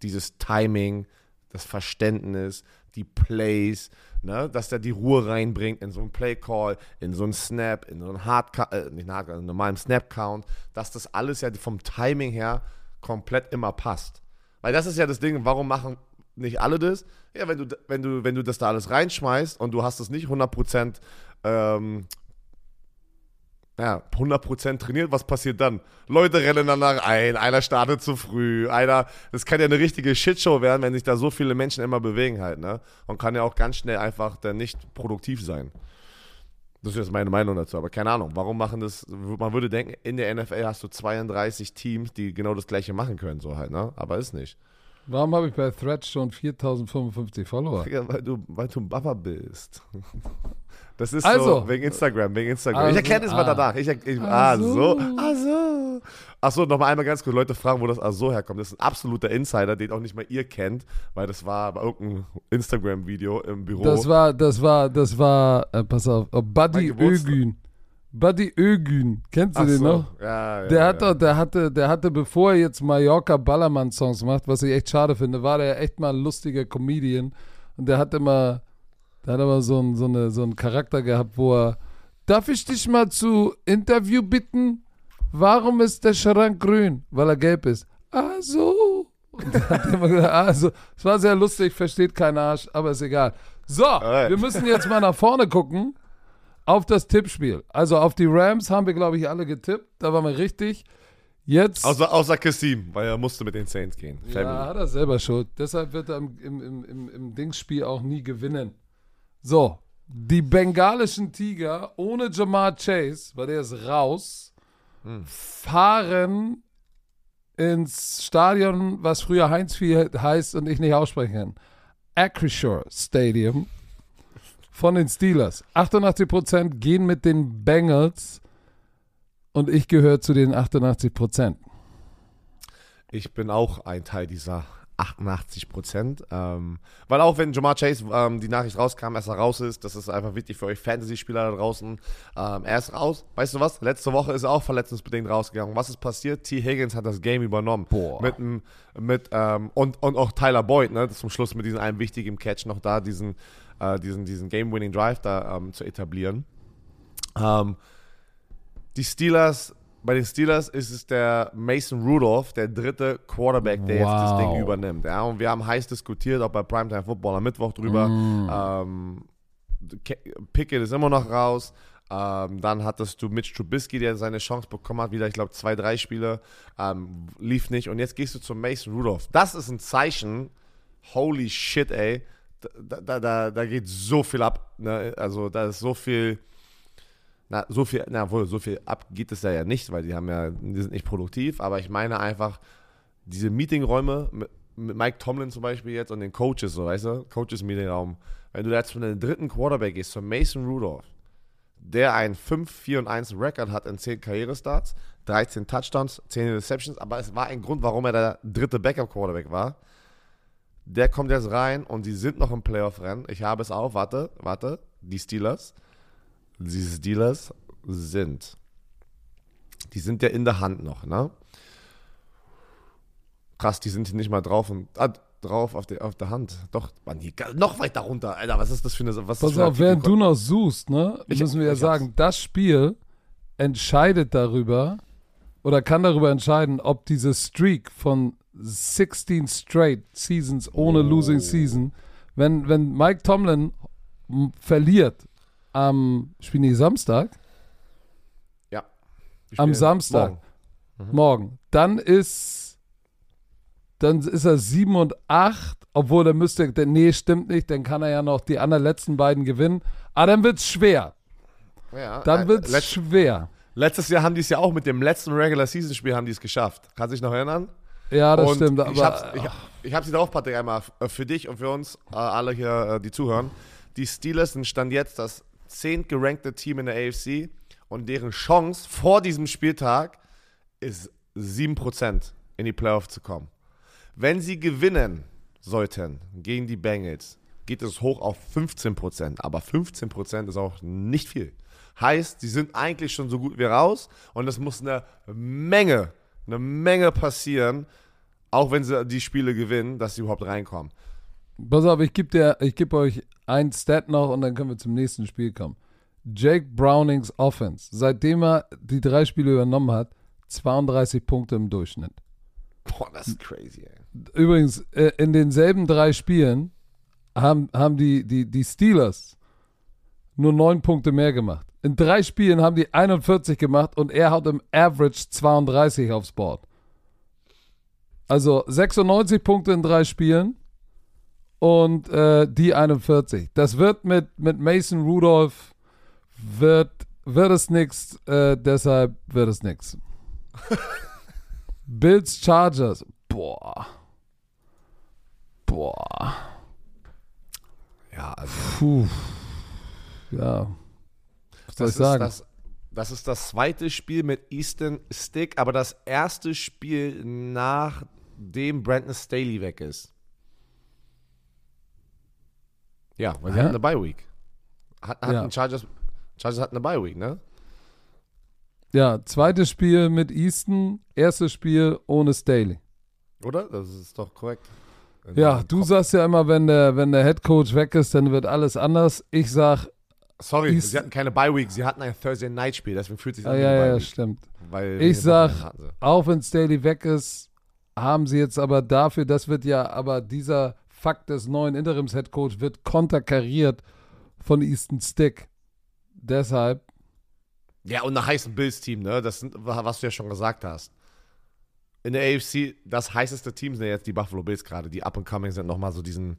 dieses Timing, das Verständnis, die Plays, ne, dass der die Ruhe reinbringt in so einen Play-Call, in so einen Snap, in so einen Hard äh, nicht einen einen normalen Snap-Count, dass das alles ja vom Timing her komplett immer passt. Weil das ist ja das Ding, warum machen nicht alle das? Ja, wenn du, wenn du, wenn du das da alles reinschmeißt und du hast es nicht 100% ähm, ja, 100% trainiert, was passiert dann? Leute rennen danach ein, einer startet zu früh, einer, das kann ja eine richtige Shitshow werden, wenn sich da so viele Menschen immer bewegen halt, ne? Und kann ja auch ganz schnell einfach dann nicht produktiv sein. Das ist jetzt meine Meinung dazu, aber keine Ahnung, warum machen das, man würde denken, in der NFL hast du 32 Teams, die genau das gleiche machen können, so halt, ne? Aber ist nicht. Warum habe ich bei Threads schon 4055 Follower? Ja, weil du, weil du ein Baba bist. Das ist Also. so, wegen Instagram, wegen Instagram. Also, ich erkenne es mal ah. danach. Ich, ich, Ach ah, so. Ah, so. Achso, nochmal einmal ganz kurz. Leute fragen, wo das Ah, so herkommt. Das ist ein absoluter Insider, den auch nicht mal ihr kennt, weil das war bei irgendeinem Instagram-Video im Büro. Das war, das war, das war, äh, pass auf, äh, Buddy. Ögün. Buddy Ögün. Kennst du Ach den so. noch? Ja, ja, Der ja. hat doch, der hatte, der hatte, bevor er jetzt Mallorca Ballermann-Songs macht, was ich echt schade finde, war der echt mal ein lustiger Comedian. Und der hat immer, der hat aber so, ein, so, eine, so einen Charakter gehabt, wo er, darf ich dich mal zu Interview bitten? Warum ist der Schrank grün? Weil er gelb ist. Ah, so. Und der hat immer gesagt, ah, so. Es war sehr lustig, versteht kein Arsch, aber ist egal. So, Alright. wir müssen jetzt mal nach vorne gucken auf das Tippspiel. Also auf die Rams haben wir, glaube ich, alle getippt. Da waren wir richtig. Jetzt. Außer, außer Kassim, weil er musste mit den Saints gehen. ja, Family. hat er selber schuld. Deshalb wird er im, im, im, im Dingsspiel auch nie gewinnen. So, die bengalischen Tiger ohne Jamar Chase, weil der ist raus, fahren ins Stadion, was früher Heinz Field heißt und ich nicht aussprechen kann. Acrisure Stadium von den Steelers. 88% gehen mit den Bengals und ich gehöre zu den 88%. Ich bin auch ein Teil dieser 88 Prozent. Ähm, weil auch wenn Jamar Chase ähm, die Nachricht rauskam, dass er raus ist, das ist einfach wichtig für euch Fantasy-Spieler da draußen. Ähm, er ist raus. Weißt du was? Letzte Woche ist er auch verletzungsbedingt rausgegangen. Was ist passiert? T. Higgins hat das Game übernommen. Boah. Mit, mit ähm, und, und auch Tyler Boyd, ne? Zum Schluss mit diesem einen wichtigen Catch noch da, diesen, äh, diesen, diesen Game-Winning Drive da ähm, zu etablieren. Ähm, die Steelers, bei den Steelers ist es der Mason Rudolph, der dritte Quarterback, der jetzt das Wow. Ding übernimmt. Ja, und wir haben heiß diskutiert, auch bei Primetime Football am Mittwoch drüber. Mm. Ähm, Ke- Pickett ist immer noch raus. Ähm, dann hattest du Mitch Trubisky, der seine Chance bekommen hat, wieder, ich glaube, zwei, drei Spiele. Ähm, lief nicht. Und jetzt gehst du zu Mason Rudolph. Das ist ein Zeichen. Holy shit, ey. Da, da, da, da geht so viel ab. Ne? Also, da ist so viel. Na, so viel, na wohl, so viel ab geht es ja, nicht, weil die haben ja, die sind nicht produktiv, aber ich meine einfach, diese Meetingräume mit, mit Mike Tomlin zum Beispiel jetzt und den Coaches, so weißt du, Coaches-Meetingraum, wenn du jetzt von den dritten Quarterback gehst, zu Mason Rudolph, der ein 5-4 und 1 Record hat in 10 Karrierestarts, 13 Touchdowns, 10 Receptions, aber es war ein Grund, warum er der dritte Backup-Quarterback war. Der kommt jetzt rein und die sind noch im Playoff-Rennen. Ich habe es auch, warte, warte, die Steelers. Die Steelers sind Die sind ja in der Hand noch, ne? Krass, die sind hier nicht mal drauf und ah, drauf auf der, auf der Hand. Doch, Mann, hier, noch weiter runter. Alter, was ist das für eine. Was Pass auf, während du noch suchst, ne, Ich- müssen wir ja sagen, das Spiel entscheidet darüber oder kann darüber entscheiden, ob diese Streak von 16 straight Seasons ohne Oh. Losing Season, wenn, wenn Mike Tomlin verliert am Spiel nicht Samstag, Ja. Die am spielen Samstag. morgen. morgen, dann ist dann ist er 7 und 8, obwohl er müsste, der, nee, stimmt nicht, dann kann er ja noch die anderen letzten beiden gewinnen. Aber dann wird's schwer. Ja, Dann äh, wird's letzt- schwer. Letztes Jahr haben die es ja auch mit dem letzten Regular Season Spiel haben die es geschafft. Kannst du dich noch erinnern? Ja, das und stimmt. Aber ich hab's, ich, ich hab's dir drauf, Patrick, einmal äh, für dich und für uns, äh, alle hier, äh, die zuhören. Die Steelers sind Stand jetzt das zehnt gerankte Team in der AFC und deren Chance vor diesem Spieltag ist 7% in die Playoffs zu kommen. Wenn sie gewinnen sollten gegen die Bengals, geht es hoch auf 15%. Aber 15% ist auch nicht viel. Heißt, sie sind eigentlich schon so gut wie raus und es muss eine Menge, eine Menge passieren, auch wenn sie die Spiele gewinnen, dass sie überhaupt reinkommen. Pass auf, ich gebe gebe euch ein Stat noch und dann können wir zum nächsten Spiel kommen. Jake Brownings Offense, seitdem er die drei Spiele übernommen hat, 32 Punkte im Durchschnitt. Boah, das ist crazy, ey. Übrigens, äh, in denselben drei Spielen haben, haben die, die, die Steelers nur neun Punkte mehr gemacht. In drei Spielen haben die 41 gemacht und er hat im Average 32 aufs Board. Also 96 Punkte in drei Spielen und äh, die 41. Das wird mit, mit Mason Rudolph wird, wird es nix, äh, deshalb wird es nix. Bills Chargers. Boah. Boah. Ja, also Puh. Ja. Was soll ich sagen? das, das ist das zweite Spiel mit Easton Stick, aber das erste Spiel nachdem Brandon Staley weg ist. Ja, weil sie Hä? hatten eine Bye Week. Hat, hatten Ja. Chargers, Chargers hatten eine Bye Week, ne? Ja, zweites Spiel mit Easton, erstes Spiel ohne Staley. Oder? Das ist doch korrekt. In Ja, du Kopf. sagst ja immer, wenn der, wenn der Head Coach weg ist, dann wird alles anders. Ich sag, Sorry, East- sie hatten keine Bye Week, sie hatten ein Thursday Night Spiel, deswegen fühlt sich ah, an ja, ja, stimmt. Weil Ich sag-. Auch wenn Staley weg ist, haben sie jetzt aber dafür, das wird ja, aber dieser Fakt des neuen Interims-Head Coach wird konterkariert von Easton Stick. Deshalb, Ja, und ein heißen Bills-Team, ne? Das was du ja schon gesagt hast. In der AFC, das heißeste Team sind ja jetzt die Buffalo Bills gerade, die up and coming sind, nochmal so diesen,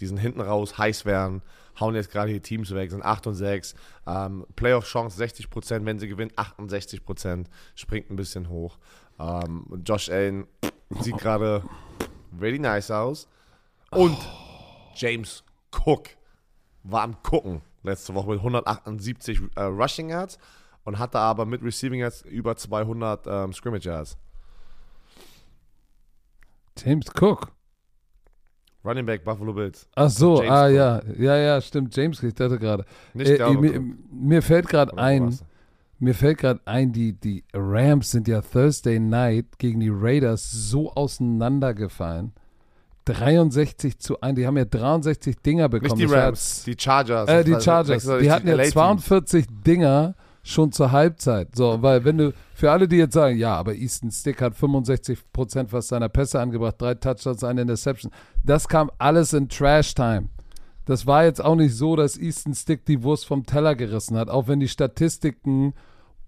diesen hinten raus heiß werden, hauen jetzt gerade hier Teams weg, sind 8 und 6. Ähm, Playoff-Chance 60%, wenn sie gewinnen, 68%, springt ein bisschen hoch. Ähm, Josh Allen sieht gerade really nice aus. Und James Cook war am Gucken letzte Woche mit 178 äh, Rushing Yards und hatte aber mit Receiving Yards über 200 ähm, Scrimmage Yards. James Cook. Running Back Buffalo Bills. Ach so, James ah Cook. ja, ja, ja, stimmt. James, ich dachte gerade. Nicht Äh, Dalvin mir, mir fällt gerade ein, mir fällt gerade ein, die, die Rams sind ja Thursday Night gegen die Raiders so auseinandergefallen. 63 zu 1, die haben ja 63 Dinger bekommen. Nicht die Rams, die Chargers. Äh, die Chargers. 66 Die hatten ja LA Teams. 42 Dinger schon zur Halbzeit. So, weil wenn du, für alle, die jetzt sagen, ja, aber Easton Stick hat 65% fast seiner Pässe angebracht, drei Touchdowns, eine Interception. Das kam alles in Trash-Time. Das war jetzt auch nicht so, dass Easton Stick die Wurst vom Teller gerissen hat, auch wenn die Statistiken,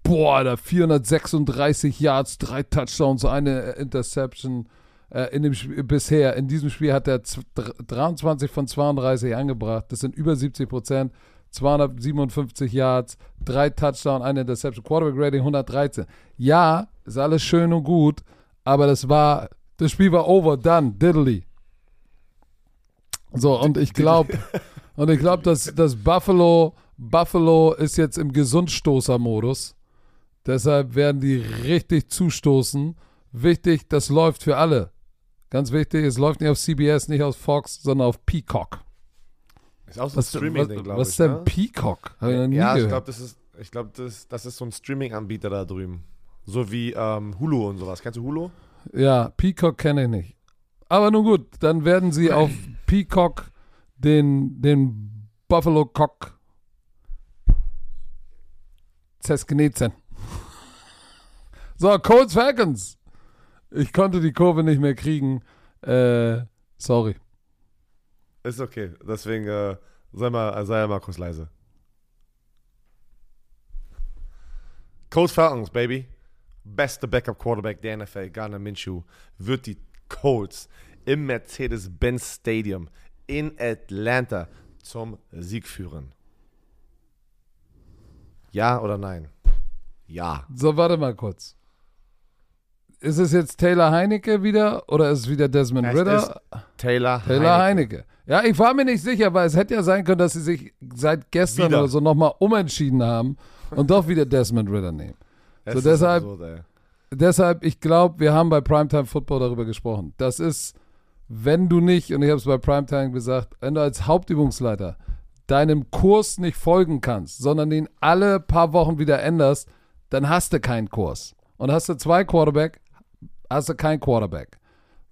boah, da 436 Yards, drei Touchdowns, eine Interception äh, in dem Spiel, bisher. In diesem Spiel hat er z- dr- 23 von 32 angebracht. Das sind über 70 Prozent. 257 Yards, drei Touchdowns, eine Interception, Quarterback Rating 113. Ja, ist alles schön und gut, aber das war, das Spiel war over, done, diddly. So, und ich glaube, und ich glaube, dass, dass Buffalo, Buffalo ist jetzt im Gesundstoßer-Modus. Deshalb werden die richtig zustoßen. Wichtig, das läuft für alle. Ganz wichtig, es läuft nicht auf CBS, nicht auf Fox, sondern auf Peacock. Ist auch so ein Was, Streaming-Ding, was, glaube was ich. ist denn ne? Peacock? Habe ich noch nie Ja, ich gehört. glaube, das ist, ich glaub, das, das ist so ein Streaming-Anbieter da drüben. So wie ähm, Hulu und sowas. Kennst du Hulu? Ja, Peacock kenne ich nicht. Aber nun gut, dann werden sie auf Peacock den, den Buffalo Cock zersknetzen. So, Colts Falcons. Ich konnte die Kurve nicht mehr kriegen. Äh, sorry. Ist okay. Deswegen äh, sei, mal, sei mal kurz leise. Colts Falcons, baby. Beste Backup Quarterback der NFL, Garner Minshew, wird die Colts im Mercedes-Benz Stadium in Atlanta zum Sieg führen. Ja oder nein? Ja. So, warte mal kurz. Ist es jetzt Taylor Heinecke wieder oder ist es wieder Desmond Es Ritter? Taylor, Taylor Heinecke. Ja, ich war mir nicht sicher, weil es hätte ja sein können, dass sie sich seit gestern Wieder. oder so nochmal umentschieden haben und doch wieder Desmond Ritter nehmen. Es So, deshalb- absurd. Deshalb, ich glaube, wir haben bei Primetime Football darüber gesprochen. Das ist, wenn du nicht, und ich habe es bei Primetime gesagt, wenn du als Hauptübungsleiter deinem Kurs nicht folgen kannst, sondern den alle paar Wochen wieder änderst, dann hast du keinen Kurs. Und hast du zwei Quarterback, hast du kein Quarterback.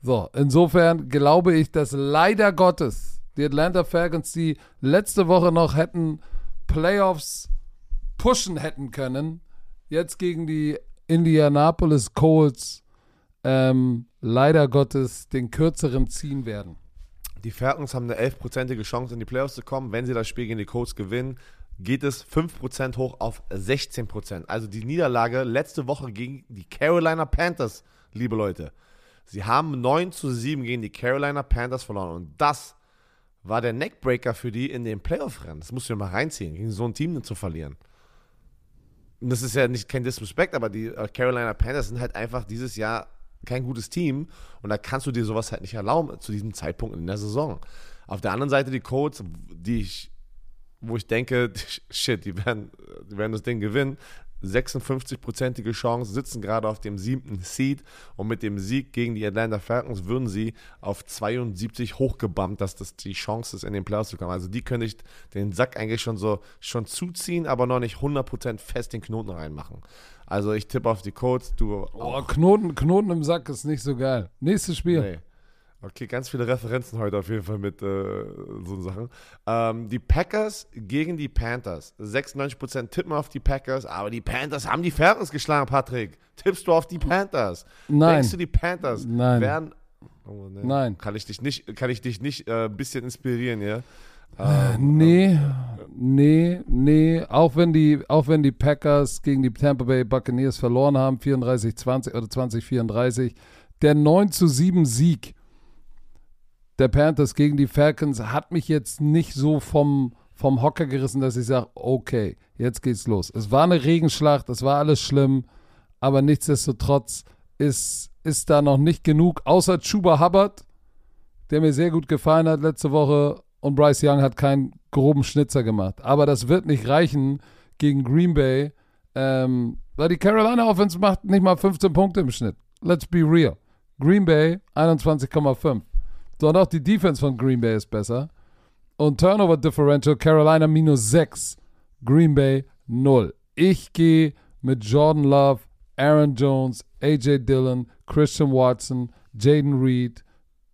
So, insofern glaube ich, dass leider Gottes die Atlanta Falcons, die letzte Woche noch hätten Playoffs pushen hätten können, jetzt gegen die Indianapolis Colts ähm, leider Gottes den kürzeren ziehen werden. Die Falcons haben eine 11%ige Chance, in die Playoffs zu kommen. Wenn sie das Spiel gegen die Colts gewinnen, geht es 5% hoch auf 16%. Also die Niederlage letzte Woche gegen die Carolina Panthers, liebe Leute. Sie haben 9 zu 7 gegen die Carolina Panthers verloren. Und das war der Neckbreaker für die in den Playoff-Rennen. Das musst du dir mal reinziehen, gegen so ein Team zu verlieren. Und das ist ja nicht kein Disrespect, aber die äh, Carolina Panthers sind halt einfach dieses Jahr kein gutes Team und da kannst du dir sowas halt nicht erlauben zu diesem Zeitpunkt in der Saison. Auf der anderen Seite die Colts, die ich, wo ich denke, shit, die werden, die werden das Ding gewinnen. 56-prozentige Chance, sitzen gerade auf dem siebten Seed und mit dem Sieg gegen die Atlanta Falcons würden sie auf 72 hochgebammt, dass das die Chance ist, in den Playoffs zu kommen. Also die könnte ich den Sack eigentlich schon so schon zuziehen, aber noch nicht 100% fest den Knoten reinmachen. Also ich tippe auf die Colts, du Oh, Knoten, Knoten im Sack ist nicht so geil. Nächstes Spiel. Nee. Okay, ganz viele Referenzen heute auf jeden Fall mit äh, so Sachen. Ähm, die Packers gegen die Panthers. 96% tippen auf die Packers, aber die Panthers haben die Falcons geschlagen, Patrick. Tippst du auf die Panthers? Nein. Denkst du, die Panthers Nein. werden. Oh, nee. Nein. Kann ich dich nicht, kann ich dich nicht äh, ein bisschen inspirieren, ja? Nee, nee, nee. Auch wenn die, auch wenn die Packers gegen die Tampa Bay Buccaneers verloren haben, 34-20 oder 20-34, der 9 zu 7 Sieg der Panthers gegen die Falcons hat mich jetzt nicht so vom, vom Hocker gerissen, dass ich sage, okay, jetzt geht's los. Es war eine Regenschlacht, es war alles schlimm, aber nichtsdestotrotz ist, ist da noch nicht genug, außer Chuba Hubbard, der mir sehr gut gefallen hat letzte Woche und Bryce Young hat keinen groben Schnitzer gemacht. Aber das wird nicht reichen gegen Green Bay, ähm, weil die Carolina Offense macht nicht mal 15 Punkte im Schnitt. Let's be real. Green Bay 21,5. So, und auch die Defense von Green Bay ist besser. Und Turnover Differential Carolina minus 6, Green Bay 0. Ich gehe mit Jordan Love, Aaron Jones, AJ Dillon, Christian Watson, Jaden Reed,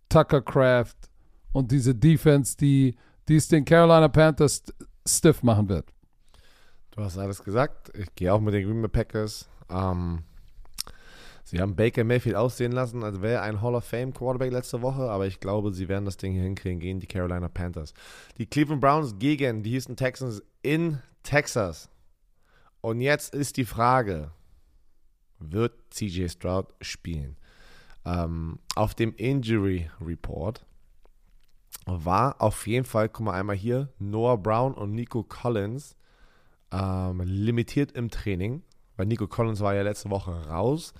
Tucker Craft und diese Defense, die, die es den Carolina Panthers st- stiff machen wird. Du hast alles gesagt. Ich gehe auch mit den Green Bay Packers. Ähm, sie haben Baker Mayfield aussehen lassen, als wäre ein Hall of Fame Quarterback letzte Woche, aber ich glaube, sie werden das Ding hier hinkriegen gegen die Carolina Panthers. Die Cleveland Browns gegen die Houston Texans in Texas. Und jetzt ist die Frage, wird CJ Stroud spielen? Ähm, auf dem Injury Report war auf jeden Fall, guck mal einmal hier, Noah Brown und Nico Collins ähm, limitiert im Training, weil Nico Collins war ja letzte Woche raus.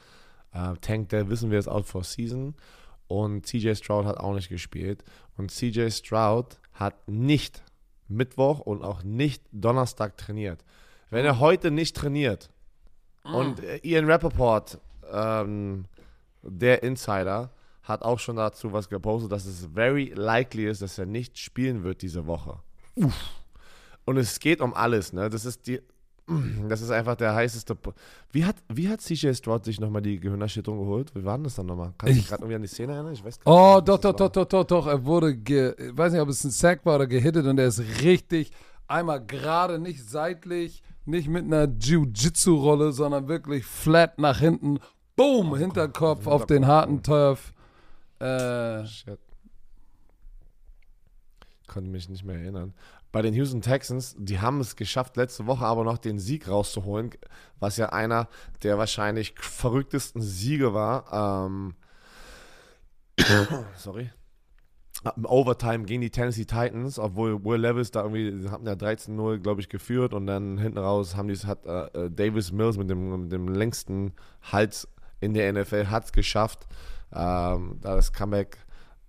Äh, Tank, der wissen wir ist out for season. Und CJ Stroud hat auch nicht gespielt. Und CJ Stroud hat nicht Mittwoch und auch nicht Donnerstag trainiert. Wenn er heute nicht trainiert und äh, Ian Rappaport, ähm, der Insider, hat auch schon dazu was gepostet, dass es very likely ist, dass er nicht spielen wird diese Woche. Und es geht um alles, ne? Das ist die. Das ist einfach der heißeste. Po- Wie hat, wie hat CJ Stroud sich nochmal die Gehirnerschütterung geholt? Wie war denn das dann nochmal? Kann ich mich Ich- gerade irgendwie an die Szene erinnern? Ich weiß gar Oh, nicht, doch, was doch, das doch, doch, doch, doch. Er wurde, ge, ich weiß nicht, ob es ein Sack war oder gehittet und er ist richtig einmal gerade, nicht seitlich, nicht mit einer Jiu-Jitsu-Rolle, sondern wirklich flat nach hinten. Boom, Hinterkopf auf den harten Turf. Äh. Shit. Konnte mich nicht mehr erinnern. Bei den Houston Texans, die haben es geschafft, letzte Woche aber noch den Sieg rauszuholen, was ja einer der wahrscheinlich verrücktesten Siege war. Ähm, sorry. Im Overtime gegen die Tennessee Titans, obwohl Will Levis da irgendwie, sie hatten ja 13-0, glaube ich, geführt und dann hinten raus haben die hat äh, äh, Davis Mills mit dem, mit dem längsten Hals in der NFL hat es geschafft, ähm, da das Comeback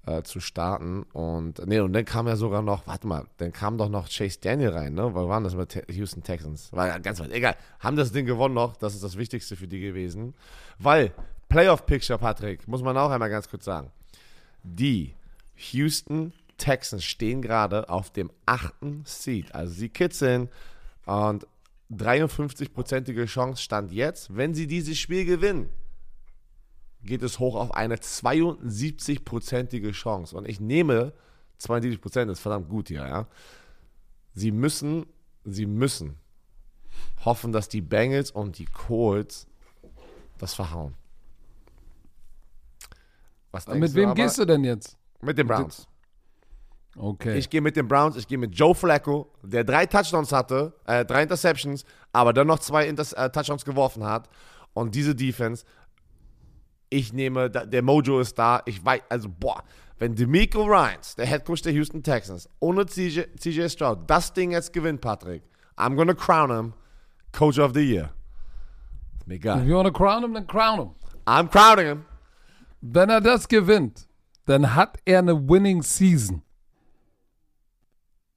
äh, zu starten und nee, und dann kam ja sogar noch, warte mal, dann kam doch noch Chase Daniel rein, ne? Wo waren das mit Houston Texans? War ja ganz weit, egal. Haben das Ding gewonnen noch, das ist das Wichtigste für die gewesen. Weil, Playoff-Picture, Patrick, muss man auch einmal ganz kurz sagen. Die Houston Texans stehen gerade auf dem achten Seed. Also sie kitzeln und 53-prozentige Chance stand jetzt, wenn sie dieses Spiel gewinnen, geht es hoch auf eine 72-prozentige Chance. Und ich nehme 72 Prozent, ist verdammt gut hier, ja. Sie müssen, sie müssen hoffen, dass die Bengals und die Colts das verhauen. Was denkst mit wem aber? gehst du denn jetzt? Mit den Browns. Okay. Ich gehe mit den Browns, ich gehe mit Joe Flacco, der drei Touchdowns hatte, äh, drei Interceptions, aber dann noch zwei Inter äh, Touchdowns geworfen hat. Und diese Defense, ich nehme, der Mojo ist da. Ich weiß, also, boah, wenn D'Amico Ryans, der Head Coach der Houston Texans, ohne CJ, CJ Stroud das Ding jetzt gewinnt, Patrick, I'm gonna crown him Coach of the Year. Ist mir If egal. you wanna crown him, then crown him. I'm crowning him. Wenn er das gewinnt, dann hat er eine Winning Season.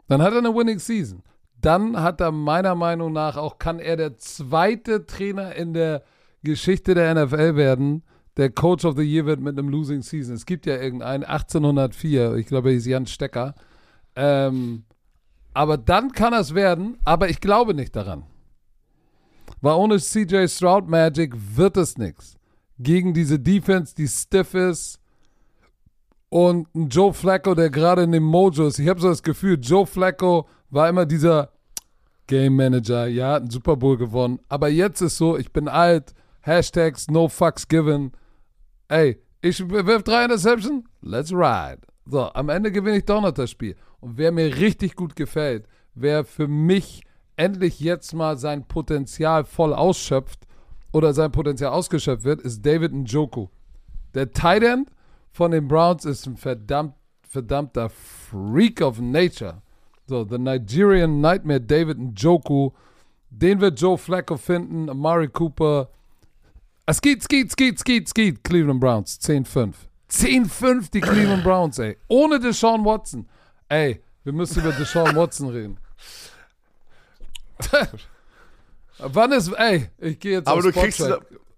Dann hat er eine Winning Season. Dann hat er meiner Meinung nach auch, kann er der zweite Trainer in der Geschichte der NFL werden, der Coach of the Year wird mit einem Losing Season. Es gibt ja irgendeinen, 1804, ich glaube, er hieß Jan Stecker. Ähm, aber dann kann es werden, aber ich glaube nicht daran. Weil ohne CJ Stroud Magic wird es nichts. Gegen diese Defense, die stiff ist. Und ein Joe Flacco, der gerade in dem Mojo ist. Ich habe so das Gefühl, Joe Flacco war immer dieser Game Manager. Ja, hat einen Super Bowl gewonnen. Aber jetzt ist so, ich bin alt. Hashtags, no fucks given. Ey, ich wirf drei Interception. Let's ride. So, am Ende gewinne ich doch noch das Spiel. Und wer mir richtig gut gefällt, wer für mich endlich jetzt mal sein Potenzial voll ausschöpft oder sein Potenzial ausgeschöpft wird, ist David Njoku. Der Tight End von den Browns ist ein verdammt, verdammter Freak of Nature. So, the Nigerian Nightmare David Njoku. Den wird Joe Flacco finden, Amari Cooper. Ah, Skeet, Skeet, Skeet, Skeet, Skeet, Cleveland Browns, 10-5. 10-5 die Cleveland Browns, ey. Ohne Deshaun Watson. Ey, wir müssen über Deshaun Watson reden. Wann ist, ey, ich gehe jetzt Aber du kriegst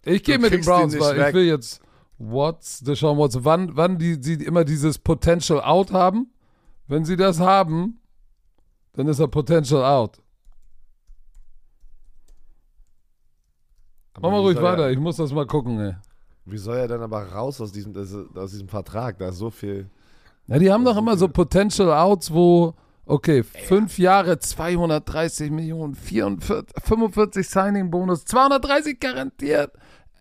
Ich gehe mit den Browns, nicht weil weg. ich will jetzt Watts, Deshaun Watson. Wann, wann die, sie immer dieses Potential Out haben? Wenn sie das haben, dann ist er Potential Out. Mach mal ruhig soll er- weiter, ich muss das mal gucken, ey. Wie soll er denn aber raus aus diesem, aus diesem Vertrag? Da ist so viel. Ja, die haben doch immer so Potential Outs, wo, okay, fünf Jahre, 230 Millionen, 44, 45 Signing-Bonus, 230 garantiert.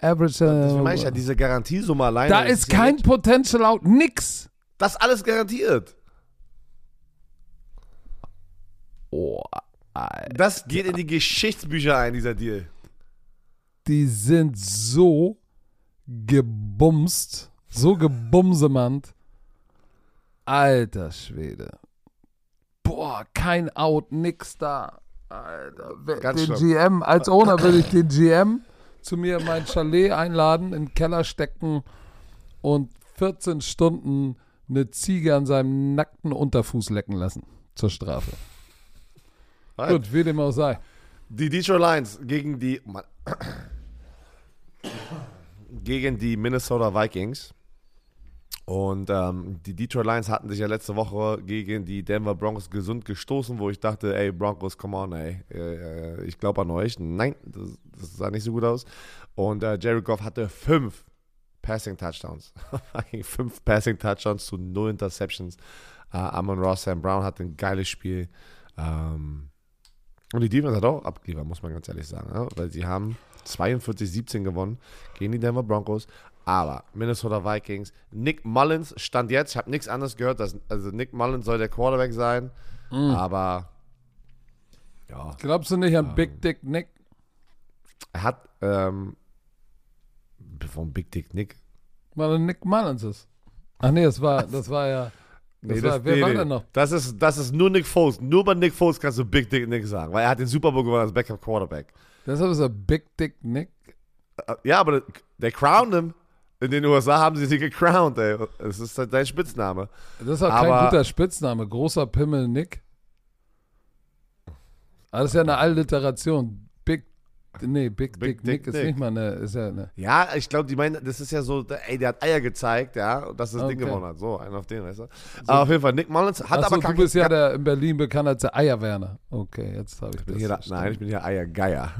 Average. Deswegen meine ich Äh, ja, diese Garantiesumme alleine. da das ist ja kein nicht- Potential Out, nix. Das alles garantiert. Oh, Alter. Das geht in die Geschichtsbücher ein, dieser Deal. Die sind so gebumst, so gebumsemannt. Alter Schwede. Boah, kein Out, nix da. Alter, Ganz den schlimm. GM, als Owner will ich den GM zu mir in mein Chalet einladen, in den Keller stecken und 14 Stunden eine Ziege an seinem nackten Unterfuß lecken lassen. Zur Strafe. Halt. Gut, wie dem auch sei. Die Detroit Lions gegen die Mann. Gegen die Minnesota Vikings. Und ähm, die Detroit Lions hatten sich ja letzte Woche gegen die Denver Broncos gesund gestoßen, wo ich dachte, ey, Broncos, come on, ey. Äh, ich glaube an euch. Nein, das, das, sah nicht so gut aus. Und äh, Jared Goff hatte fünf Passing Touchdowns. fünf Passing Touchdowns zu null Interceptions. Äh, Amon Ross, Sam Brown hatte ein geiles Spiel. Ähm, und die Defense hat auch abgeliefert, muss man ganz ehrlich sagen. Ja? Weil sie haben 42-17 gewonnen gegen die Denver Broncos. Aber Minnesota Vikings, Nick Mullins stand jetzt, ich habe nichts anderes gehört, dass, also Nick Mullins soll der Quarterback sein, mm. aber ja. Glaubst du nicht an ähm, Big Dick Nick? Er hat, ähm, von Big Dick Nick? Weil er Nick Mullins ist. Ach nee, das war, das war ja. Das nee, war, das, wer nee, war denn noch? Das ist, das ist nur Nick Foles. Nur bei Nick Foles kannst du Big Dick Nick sagen, weil er hat den Super Bowl gewonnen als Backup Quarterback. Deshalb ist er Big Dick Nick? Ja, aber der crowned him. In den USA haben sie sie gecrowned, ey. Das ist halt dein Spitzname. Das ist auch kein guter Spitzname. Großer Pimmel Nick. Aber das ist ja eine Alliteration. Nee, Big, Big Dick, Dick Nick ist Nick. nicht mal eine, ist ja eine. Ja, ich glaube, die meinen, das ist ja so, ey, der hat Eier gezeigt, ja, und dass das okay. Ding gewonnen hat. So, einer auf den, weißt du. So. Aber auf jeden Fall, Nick Mullins hat Achso, aber Du bist ja der in Berlin bekannt als der Eierwerner. Okay, jetzt habe ich, ich bin hier, Nein, ich bin hier Eiergeier.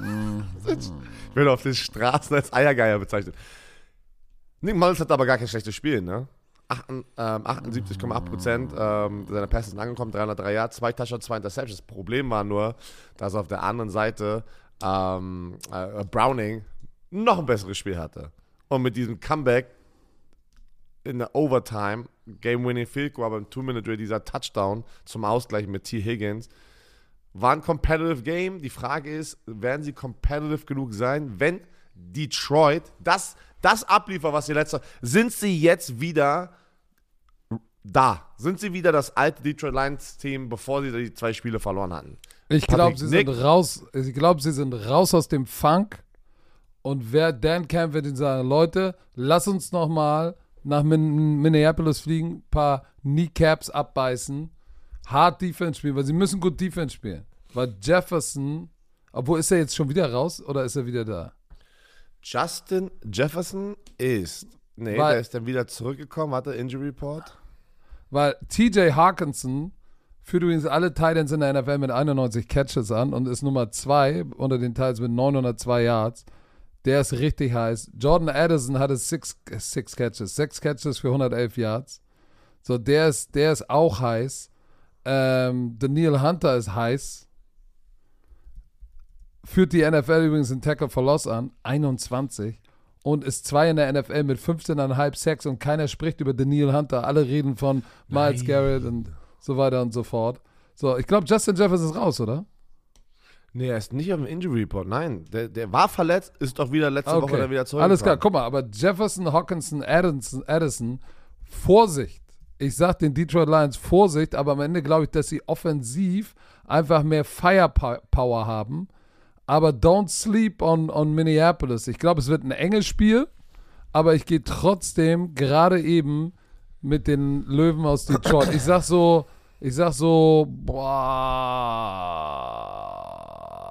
Mhm. ich werde auf den Straßen als Eiergeier bezeichnet. Nick Mullins hat aber gar kein schlechtes Spiel, ne? Ähm, 78,8 Prozent ähm, seiner Pässe sind angekommen, 303 Yards, zwei Touchdowns, zwei Interceptions. Das Problem war nur, dass auf der anderen Seite ähm, äh, Browning noch ein besseres Spiel hatte. Und mit diesem Comeback in der Overtime, Game-Winning Field Goal, aber im Two-Minute-Drill, dieser Touchdown zum Ausgleich mit T. Higgins, war ein competitive Game. Die Frage ist, werden sie competitive genug sein, wenn Detroit das, das abliefert, was sie letzte, sind sie jetzt wieder da? Sind sie wieder das alte Detroit Lions Team, bevor sie die zwei Spiele verloren hatten? Ich glaube, sie Nick, sind raus. Ich glaube, sie sind raus aus dem Funk. Und wer Dan Camp wird ihnen sagen, Leute, lass uns noch mal nach Minneapolis fliegen, ein paar Kneecaps abbeißen, hart Defense spielen, weil sie müssen gut Defense spielen. Weil Jefferson, obwohl ist er jetzt schon wieder raus oder ist er wieder da? Justin Jefferson ist. Nee, weil, der ist dann wieder zurückgekommen. Warte, Injury Report. Weil TJ Hawkinson führt übrigens alle Titans in der NFL mit 91 Catches an und ist Nummer 2 unter den Titans mit 902 Yards. Der ist richtig heiß. Jordan Addison hatte six, six Catches, sechs Catches für 111 Yards. So, der ist, der ist auch heiß. Ähm, Daniel Hunter ist heiß führt die NFL übrigens in Tackle for Loss an, 21. Und ist zwei in der NFL mit 15,5 Sacks und keiner spricht über Daniel Hunter. Alle reden von Miles Nein. Garrett und so weiter und so fort. So, ich glaube, Justin Jefferson ist raus, oder? Nee, er ist nicht auf dem Injury Report. Nein, der, der war verletzt, ist doch wieder letzte okay. Woche wieder zurück. Alles klar, guck mal, aber Jefferson, Hawkinson, Addison, Addison, Vorsicht. Ich sag den Detroit Lions Vorsicht, aber am Ende glaube ich, dass sie offensiv einfach mehr Firepower haben aber don't sleep on, on Minneapolis. Ich glaube, es wird ein enges Spiel, aber ich gehe trotzdem gerade eben mit den Löwen aus Detroit. Ich sag so, ich sag so, boah,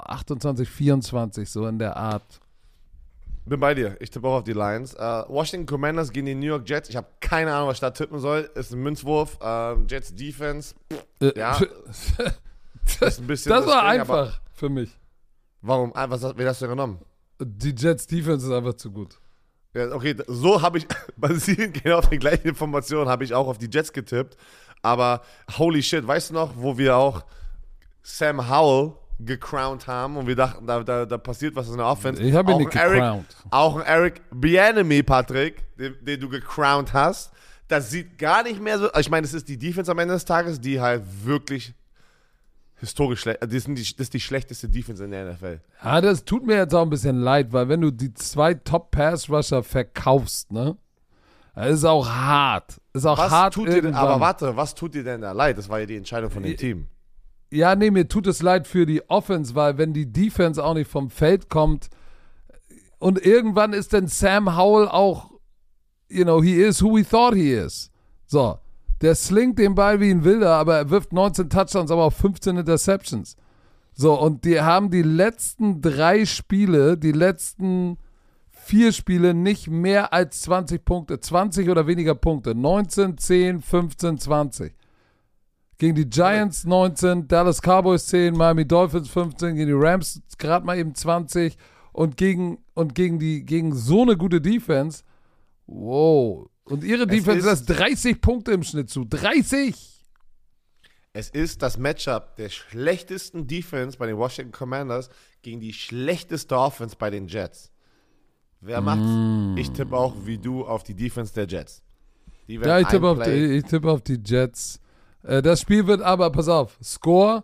28, 24, so in der Art. Bin bei dir. Ich tippe auch auf die Lions. Uh, Washington Commanders gegen die New York Jets. Ich habe keine Ahnung, was ich da tippen soll. Ist ein Münzwurf. Uh, Jets Defense. Äh, ja. das, das war einfach für mich. Warum? Ah, was, wen hast du genommen? Die Jets Defense ist einfach zu gut. Ja, okay, so habe ich, basierend genau auf den gleichen Informationen, habe ich auch auf die Jets getippt. Aber holy shit, weißt du noch, wo wir auch Sam Howell gecrowned haben und wir dachten, da, da, da passiert was in der Offense. Ich habe ihn nicht gecrowned. Auch ein Eric Bienemy, Patrick, den, den, du gecrowned hast. Das sieht gar nicht mehr so. Ich meine, es ist die Defense am Ende des Tages, die halt wirklich historisch schlecht. Das, sind die, das ist die schlechteste Defense in der NFL. Ja, das tut mir jetzt auch ein bisschen leid, weil wenn du die zwei Top-Pass-Rusher verkaufst, ne? Das ist auch hart. Das ist auch was hart. Tut dir denn, aber warte, was tut dir denn da leid? Das war ja die Entscheidung von dem Team. Ja, nee, mir tut es leid für die Offense, weil wenn die Defense auch nicht vom Feld kommt und irgendwann ist dann Sam Howell auch, you know, he is who we thought he is. So, der slingt den Ball wie ein Wilder, aber er wirft 19 Touchdowns, aber auch 15 Interceptions. So, und die haben die letzten drei Spiele, die letzten vier Spiele nicht mehr als 20 Punkte, 20 oder weniger Punkte. 19, 10, 15, 20. Gegen die Giants 19, Dallas Cowboys 10, Miami Dolphins 15, gegen die Rams gerade mal eben 20 und gegen, und gegen, die, gegen so eine gute Defense. Wow. Und ihre Defense ist- lässt 30 Punkte im Schnitt zu. 30! Es ist das Matchup der schlechtesten Defense bei den Washington Commanders gegen die schlechteste Offense bei den Jets. Wer macht's? Ich tippe auch wie du auf die Defense der Jets. Ja, ich tippe auf, die- ich tippe auf die Jets. Äh, das Spiel wird aber, pass auf, Score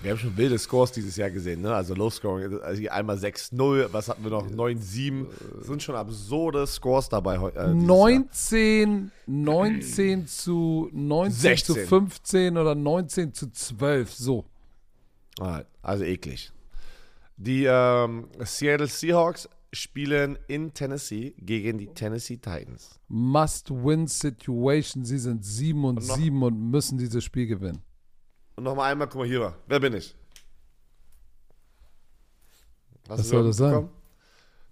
Wir haben schon wilde Scores dieses Jahr gesehen, ne? Also Low Scoring, also hier einmal 6-0, was hatten wir noch? 9-7. Sind schon absurde Scores dabei heute. Äh, dieses Jahr. 19, 19 zu 19 zu 16. 15 oder 19 zu 12. So. Also eklig. Die ähm, Seattle Seahawks spielen in Tennessee gegen die Tennessee Titans. Must-win-Situation. Sie sind 7 und, Und noch- 7 und müssen dieses Spiel gewinnen. Und nochmal einmal, guck mal hier. Wer bin ich? Hast Was soll das sein?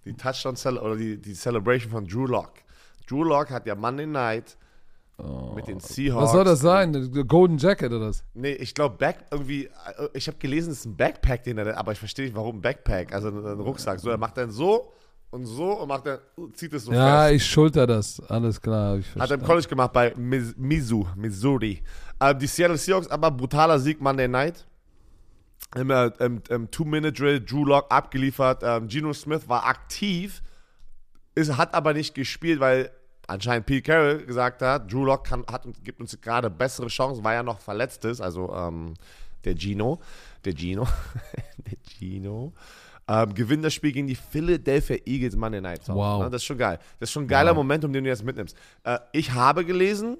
Die Touchdown Cel oder die, die Celebration von Drew Lock. Drew Lock hat ja Monday Night mit den Seahawks. Oh. Was soll das sein? Golden Jacket oder was? Nee, ich glaube, Back irgendwie, äh, ich habe gelesen, es ist ein Backpack, den er, aber ich verstehe nicht, warum ein Backpack, also ein Rucksack. So, er macht dann so und so und macht dann, zieht es so Ja, fest. ich schulter das. Alles klar. Ich Hat er im. College gemacht bei Mizu, Missouri. Ähm, die Seattle Seahawks, aber brutaler Sieg Monday Night. Im, äh, im, im Two-Minute-Drill, Drew Lock abgeliefert. Ähm, Geno Smith war aktiv, ist, hat aber nicht gespielt, weil anscheinend Pete Carroll gesagt hat, Drew Lock kann, hat, gibt uns gerade bessere Chancen, weil er noch verletzt ist. Also ähm, der Gino, der Gino, der Gino. Ähm, gewinnt das Spiel gegen die Philadelphia Eagles Monday Night. Hause, Wow. Ne? Das ist schon geil. Das ist schon ein geiler Wow. Moment, um den du jetzt mitnimmst. Äh, ich habe gelesen,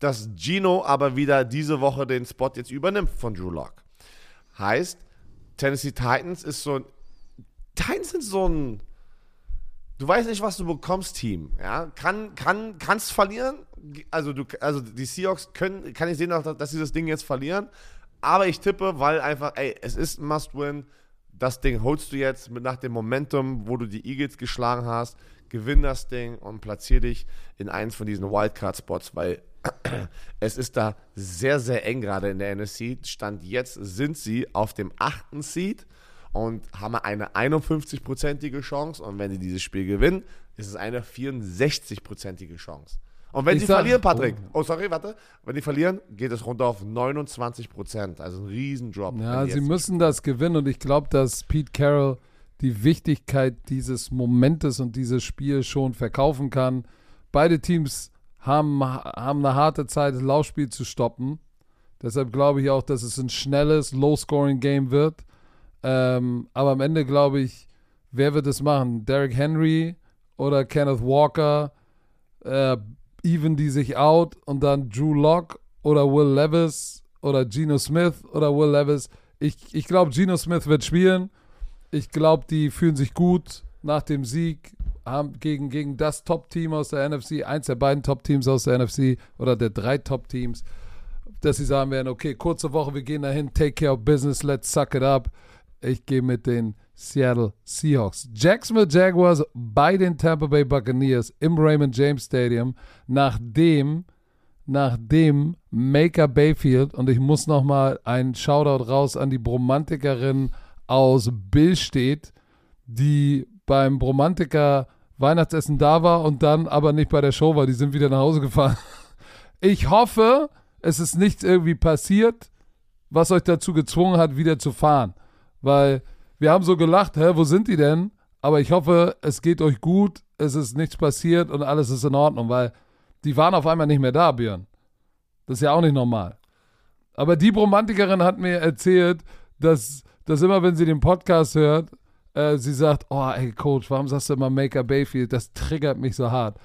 dass Gino aber wieder diese Woche den Spot jetzt übernimmt von Drew Lock. Heißt, Tennessee Titans ist so ein. Titans sind so ein. Du weißt nicht, was du bekommst, Team. Ja? Kann, kann, kannst verlieren. Also, du, also die Seahawks können, kann ich sehen, dass dass sie das Ding jetzt verlieren. Aber ich tippe, weil einfach, ey, es ist ein Must-Win. Das Ding holst du jetzt mit nach dem Momentum, wo du die Eagles geschlagen hast. Gewinn das Ding und platzier dich in eins von diesen Wildcard-Spots, weil es ist da sehr, sehr eng gerade in der NFC. Stand jetzt sind sie auf dem achten Seed und haben eine 51-prozentige Chance. Und wenn sie dieses Spiel gewinnen, ist es eine 64-prozentige Chance. Und wenn Ich sie sag- verlieren, Patrick, oh sorry, warte, wenn die verlieren, geht es runter auf 29 Prozent. Also ein Riesendrop. Ja, sie müssen das gewinnen und ich glaube, dass Pete Carroll die Wichtigkeit dieses Momentes und dieses Spiels schon verkaufen kann. Beide Teams haben, haben eine harte Zeit, das Laufspiel zu stoppen. Deshalb glaube ich auch, dass es ein schnelles, low-scoring-Game wird. Ähm, aber am Ende glaube ich, wer wird es machen? Derrick Henry oder Kenneth Walker? Äh, even die sich out und dann Drew Lock oder Will Levis oder Geno Smith oder Will Levis. Ich, ich glaube, Geno Smith wird spielen. Ich glaube, die fühlen sich gut nach dem Sieg haben gegen, gegen das Top-Team aus der NFC, eins der beiden Top-Teams aus der NFC oder der drei Top-Teams, dass sie sagen werden, okay, kurze Woche, wir gehen dahin, take care of business, let's suck it up. Ich gehe mit den Seattle Seahawks. Jacksonville Jaguars bei den Tampa Bay Buccaneers im Raymond James Stadium, nachdem, nachdem Maker Bayfield, und ich muss nochmal einen Shoutout raus an die Bromantikerin aus Billstedt, die beim Bromantiker Weihnachtsessen da war und dann aber nicht bei der Show war. Die sind wieder nach Hause gefahren. Ich hoffe, es ist nichts irgendwie passiert, was euch dazu gezwungen hat, wieder zu fahren. Weil wir haben so gelacht, hä, wo sind die denn? Aber ich hoffe, es geht euch gut, es ist nichts passiert und alles ist in Ordnung, weil die waren auf einmal nicht mehr da, Björn. Das ist ja auch nicht normal. Aber die Romantikerin hat mir erzählt, dass, dass immer, wenn sie den Podcast hört, äh, sie sagt, oh, ey, Coach, warum sagst du immer Maker Bayfield? Das triggert mich so hart.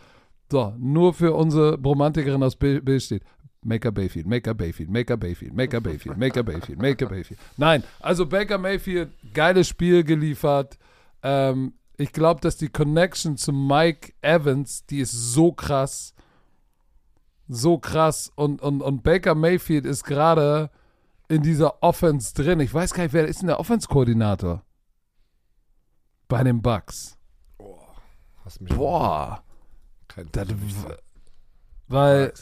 So, nur für unsere Romantikerin aus Bill steht. Maker Bayfield, Maker Bayfield, Maker Bayfield, Maker Bayfield, Maker Bayfield, Maker Bayfield. Nein, also Baker Mayfield, geiles Spiel geliefert. Ähm, ich glaube, dass die Connection zu Mike Evans, die ist so krass. So krass. Und, und, und Baker Mayfield ist gerade in dieser Offense drin. Ich weiß gar nicht, wer ist denn der Offense-Koordinator? bei den Bucks. Hast mich Boah. Kein Das, weil OC.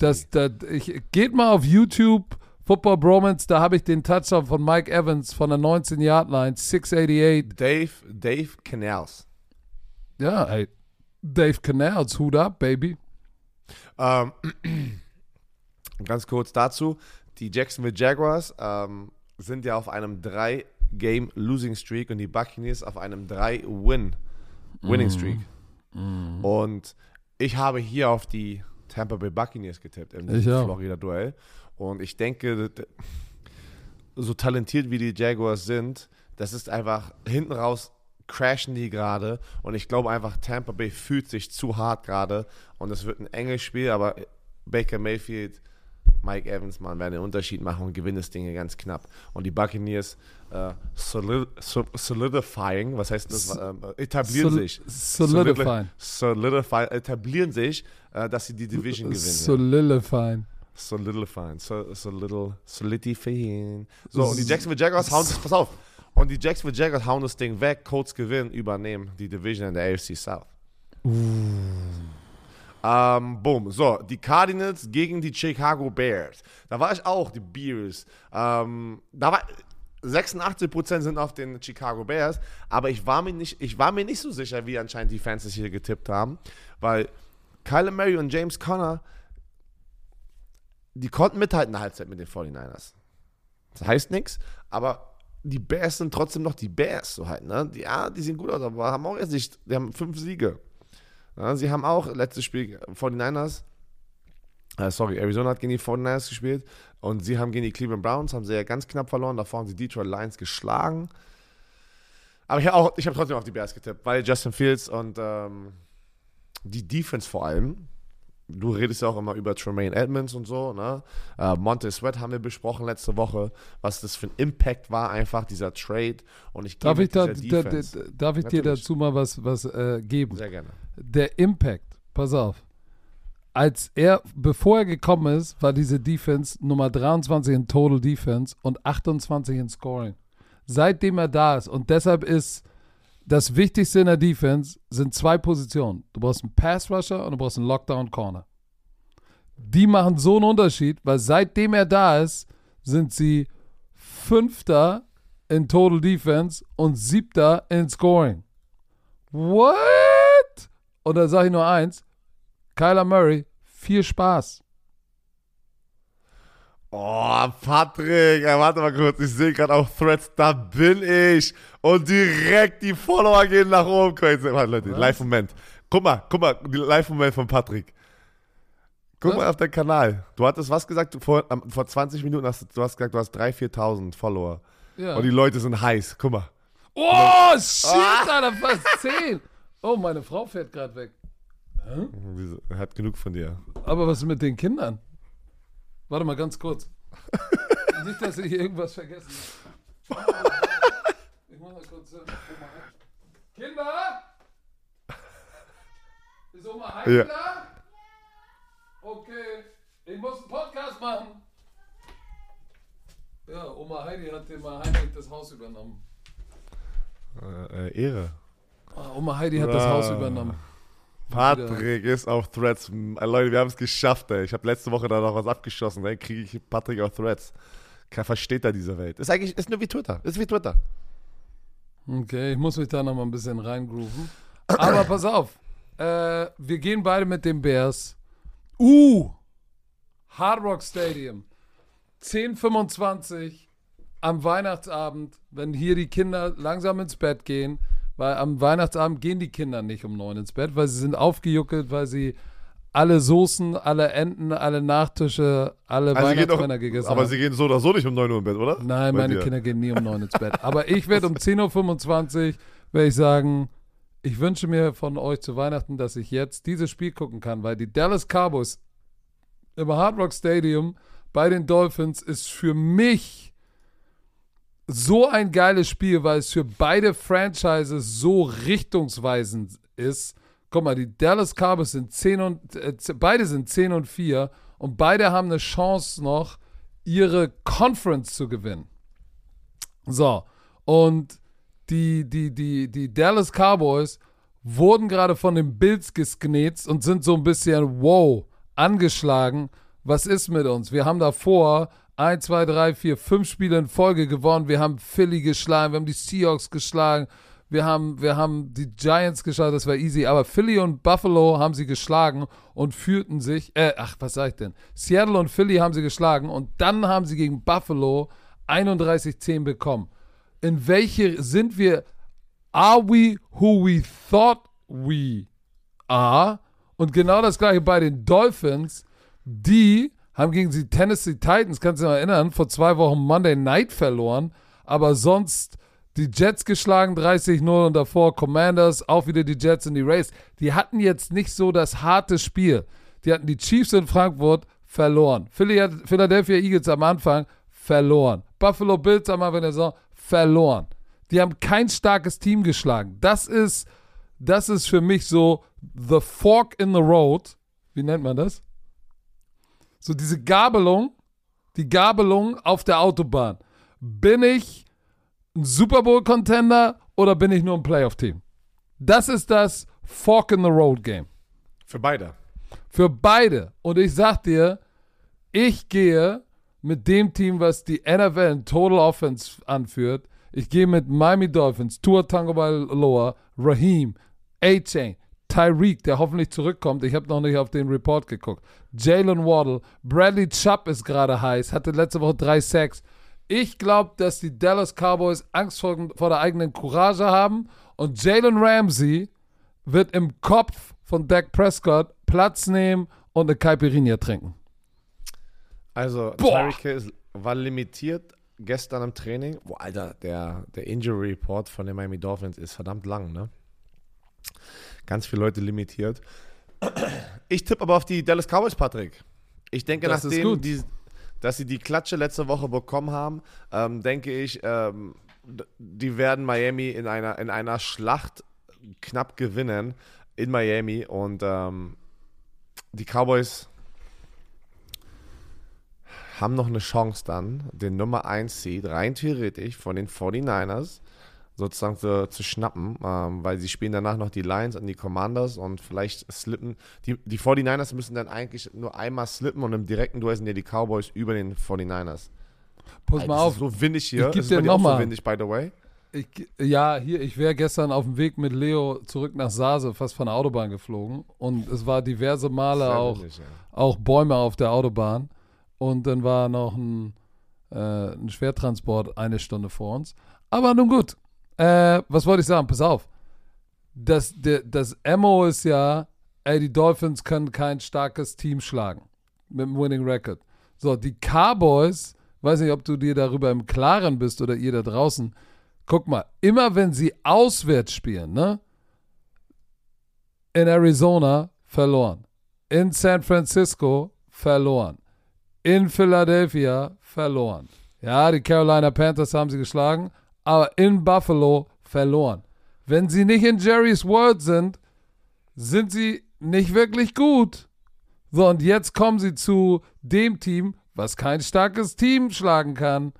Das, das, ich, geht mal auf YouTube, Football Bromance, da habe ich den Touchdown von Mike Evans von der 19-Yard-Line, 688. Dave, Dave Canals. Ja, ey. Dave Canals, Hut up, baby. Ähm, ganz kurz dazu. Die Jacksonville Jaguars ähm, sind ja auf einem 3-Game-Losing-Streak und die Buccaneers auf einem 3-Win-Winning-Streak. Und ich habe hier auf die Tampa Bay Buccaneers getippt im. Florida-Duell. Und ich denke, so talentiert wie die Jaguars sind, das ist einfach hinten raus crashen die gerade und ich glaube einfach Tampa Bay fühlt sich zu hart gerade und es wird ein enges Spiel, aber Baker Mayfield, Mike Evans, man werden den Unterschied machen und gewinnen das Ding ganz knapp. Und die Buccaneers äh, solid, so, solidifying, was heißt das? Ähm, etablieren Sol- sich. Solidifying. Solidify, etablieren sich, äh, dass sie die Division gewinnen. Solidifying. Solidifying. So, so little solidifying. So, und die Jacksonville Jaguars hauen das, pass auf. Und die Jacksonville Jaguars hauen das Ding weg. Colts gewinnen, übernehmen die Division in der AFC South. Ähm, boom. So, die Cardinals gegen die Chicago Bears. Da war ich auch, die Bears. Ähm, da war 86% sind auf den Chicago Bears, aber ich war mir nicht, ich war mir nicht so sicher, wie anscheinend die Fans es hier getippt haben, weil Kyler Murray und James Conner, die konnten mithalten in der Halbzeit mit den 49ers. Das heißt nichts, aber die Bears sind trotzdem noch die Bears, so halt, ne? Die, ja, die sehen gut aus, aber haben auch jetzt nicht, die haben fünf Siege. Ja, sie haben auch letztes Spiel 49ers, äh, sorry, Arizona hat gegen die 49ers gespielt und sie haben gegen die Cleveland Browns, haben sie ja ganz knapp verloren, davor haben sie Detroit Lions geschlagen. Aber ich habe habe trotzdem auf die Bears getippt, weil Justin Fields und ähm, die Defense vor allem, du redest ja auch immer über Tremaine Edmonds und so, ne? Äh, Monte Sweat haben wir besprochen letzte Woche, was das für ein Impact war, einfach dieser Trade. Und ich Darf ich, da, da, da, darf ich dir dazu mal was, was äh, geben? Sehr gerne. Der Impact, pass auf. Als er, bevor er gekommen ist, war diese Defense Nummer 23 in Total Defense und 28 in Scoring. Seitdem er da ist und deshalb ist das Wichtigste in der Defense sind zwei Positionen. Du brauchst einen Pass Rusher und du brauchst einen Lockdown Corner. Die machen so einen Unterschied, weil seitdem er da ist, sind sie Fünfter in Total Defense und Siebter in Scoring. What? Und da sage ich nur eins: Kyler Murray, viel Spaß. Oh, Patrick, ja, warte mal kurz, ich sehe gerade auf Threads, da bin ich. Und direkt die Follower gehen nach oben. Warte, Leute, Live-Moment. Guck mal, guck mal, Live-Moment von Patrick. Guck Was? mal auf deinen Kanal. Du hattest was gesagt? Vor, vor 20 Minuten hast du, hast gesagt, du hast 3.000, 4.000 Follower. Ja. Und die Leute sind heiß. Guck mal. Oh, shit, Alter, fast 10. Oh, meine Frau fährt gerade weg. Er hat genug von dir. Aber was ist mit den Kindern? Warte mal ganz kurz. Nicht, dass ich irgendwas vergessen habe. Ich muss mal kurz. Kinder! Ist Oma Heidi Ja. da? Okay. Ich muss einen Podcast machen. Ja, Oma Heidi hat dem mal heimlich das Haus übernommen. Äh, äh, Ehre. Ah, Oma Heidi hat das Ah. Haus übernommen. Patrick ist auf Threads. Äh, Leute, wir haben es geschafft, ey. Ich habe letzte Woche da noch was abgeschossen. Dann kriege ich Patrick auf Threads. Kein versteht er diese Welt. Ist eigentlich ist nur wie Twitter. Ist wie Twitter. Okay, ich muss mich da noch mal ein bisschen reingrooven. Aber pass auf, äh, wir gehen beide mit den Bears. Uh, Hard Rock Stadium. 10.25 am Weihnachtsabend, wenn hier die Kinder langsam ins Bett gehen, weil am Weihnachtsabend gehen die Kinder nicht um neun ins Bett, weil sie sind aufgejuckelt, weil sie alle Soßen, alle Enten, alle Nachtische, alle Also Weihnachtsmänner doch, gegessen aber haben. sie gehen so oder so nicht um 9 Uhr im Bett, oder? Nein, Bei meine dir. Kinder gehen nie um 9 ins Bett. Aber ich werde um 10.25 Uhr, werde ich sagen, ich wünsche mir von euch zu Weihnachten, dass ich jetzt dieses Spiel gucken kann, weil die Dallas Cowboys im Hard Rock Stadium bei den Dolphins ist für mich so ein geiles Spiel, weil es für beide Franchises so richtungsweisend ist. Guck mal, die Dallas Cowboys sind 10 und äh, beide sind 10 und 4 und beide haben eine Chance noch, ihre Conference zu gewinnen. So, und die, die, die, die Dallas Cowboys wurden gerade von den Bills gesknetzt und sind so ein bisschen, wow, angeschlagen. Was ist mit uns? Wir haben davor 1, 2, 3, 4, 5 Spiele in Folge gewonnen. Wir haben Philly geschlagen, wir haben die Seahawks geschlagen, wir haben, wir haben die Giants geschlagen, das war easy. Aber Philly und Buffalo haben sie geschlagen und fühlten sich, äh, ach, was sag ich denn? Seattle und Philly haben sie geschlagen und dann haben sie gegen Buffalo 31-10 bekommen. In welche sind wir, are we who we thought we are? Und genau das gleiche bei den Dolphins, die haben gegen die Tennessee Titans, kannst du dich noch erinnern, vor zwei Wochen Monday Night verloren, aber sonst die Jets geschlagen 30-0 und davor Commanders, auch wieder die Jets in die Race. Die hatten jetzt nicht so das harte Spiel. Die hatten die Chiefs in Frankfurt verloren. Philadelphia Eagles am Anfang verloren. Buffalo Bills am Anfang der Saison verloren. Die haben kein starkes Team geschlagen. Das ist, das ist für mich so the fork in the road. Wie nennt man das? So diese Gabelung, die Gabelung auf der Autobahn. Bin ich ein Super Bowl-Contender oder bin ich nur ein Playoff-Team? Das ist das Fork in the Road Game. Für beide. Für beide. Und ich sag dir, ich gehe mit dem Team, was die NFL in Total Offense anführt. Ich gehe mit Miami Dolphins, Tua Tango Loa, Raheem, A-Chain, Tyreek, der hoffentlich zurückkommt. Ich habe noch nicht auf den Report geguckt. Jalen Waddle, Bradley Chubb ist gerade heiß, hatte letzte Woche drei Sacks. Ich glaube, dass die Dallas Cowboys Angst vor, vor der eigenen Courage haben und Jalen Ramsey wird im Kopf von Dak Prescott Platz nehmen und eine Caipirinha trinken. Also, Tyreek war limitiert gestern im Training. Boah, Alter, der, der Injury Report von den Miami Dolphins ist verdammt lang, ne? Ganz viele Leute limitiert. Ich tippe aber auf die Dallas Cowboys, Patrick. Ich denke, das nachdem die, dass sie die Klatsche letzte Woche bekommen haben, ähm, denke ich, ähm, die werden Miami in einer, in einer Schlacht knapp gewinnen in Miami und ähm, die Cowboys haben noch eine Chance dann, den Nummer 1 Seed rein theoretisch von den 49ers sozusagen zu, zu schnappen, ähm, weil sie spielen danach noch die Lions und die Commanders und vielleicht slippen. Die, die 49ers müssen dann eigentlich nur einmal slippen und im direkten Duell sind ja die Cowboys über den 49ers. Pass mal auf. so windig hier. Ich gebe dir nochmal. So windig, by the way. Ich, ja, hier, ich wäre gestern auf dem Weg mit Leo zurück nach Sase fast von der Autobahn geflogen und es war diverse Male auch, windig, ja. auch Bäume auf der Autobahn und dann war noch ein, äh, ein Schwertransport eine Stunde vor uns. Aber nun gut, äh, was wollte ich sagen? Pass auf. Das, der, das Ammo ist ja, ey, die Dolphins können kein starkes Team schlagen mit einem Winning Record. So, die Cowboys, weiß nicht, ob du dir darüber im Klaren bist oder ihr da draußen. Guck mal, immer wenn sie auswärts spielen, ne? In Arizona verloren. In San Francisco verloren. In Philadelphia verloren. Ja, die Carolina Panthers haben sie geschlagen, aber in Buffalo verloren. Wenn sie nicht in Jerry's World sind, sind sie nicht wirklich gut. So, und jetzt kommen sie zu dem Team, was kein starkes Team schlagen kann.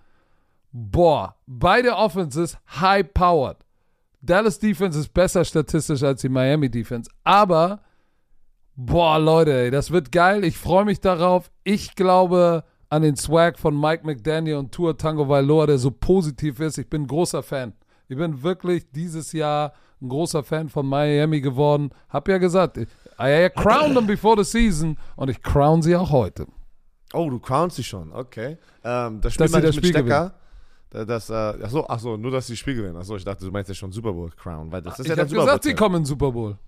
Boah, beide Offenses high-powered. Dallas Defense ist besser statistisch als die Miami Defense. Aber, boah, Leute, das wird geil. Ich freue mich darauf. Ich glaube, an den Swag von Mike McDaniel und Tour Tango Vailoa, der so positiv ist. Ich bin ein großer Fan. Ich bin wirklich dieses Jahr ein großer Fan von Miami geworden. Hab ja gesagt, I crowned them before the season und ich crown sie auch heute. Oh, du crownst sie schon, okay. Ähm, das Spiel dass sie das mit Spiel Stecker. Gewinnen. Das, äh, achso, achso, nur dass sie das Spiel gewinnen. Achso, ich dachte, du meinst ja schon Super Bowl Crown, weil das ist ich ja hab gesagt, sie kommen in Super Bowl.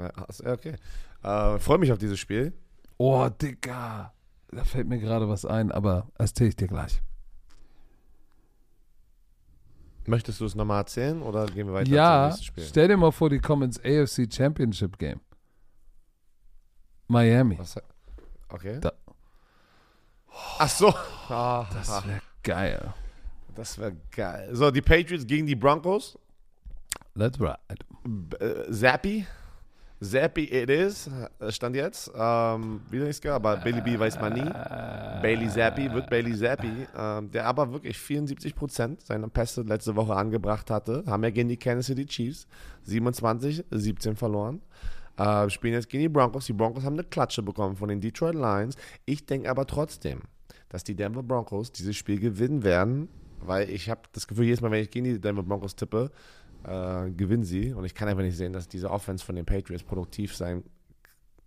Ja, okay. Äh, Freue mich auf dieses Spiel. Oh, Digga da fällt mir gerade was ein, aber erzähle ich dir gleich. Möchtest du es nochmal erzählen oder gehen wir weiter ja, zum nächsten Spiel? Stell dir mal vor, die kommen ins AFC Championship Game. Miami. Was, okay. Da. Ach so. Oh, das wäre geil. Das wäre geil. So, die Patriots gegen die Broncos. Let's ride. Äh, Zappi. Zappi it is, stand jetzt. Ähm, wieder nichts gehört, aber Bailey B weiß man nie. Bailey Zappi wird Bailey Zappi, ähm, der aber wirklich 74 Prozent seiner Pässe letzte Woche angebracht hatte. Haben ja gegen die Kansas City Chiefs 27, 17 verloren. Äh, spielen jetzt gegen die Broncos. Die Broncos haben eine Klatsche bekommen von den Detroit Lions. Ich denke aber trotzdem, dass die Denver Broncos dieses Spiel gewinnen werden, weil ich habe das Gefühl, jedes Mal, wenn ich gegen die Denver Broncos tippe, äh, gewinnen sie. Und ich kann einfach nicht sehen, dass diese Offense von den Patriots produktiv sein.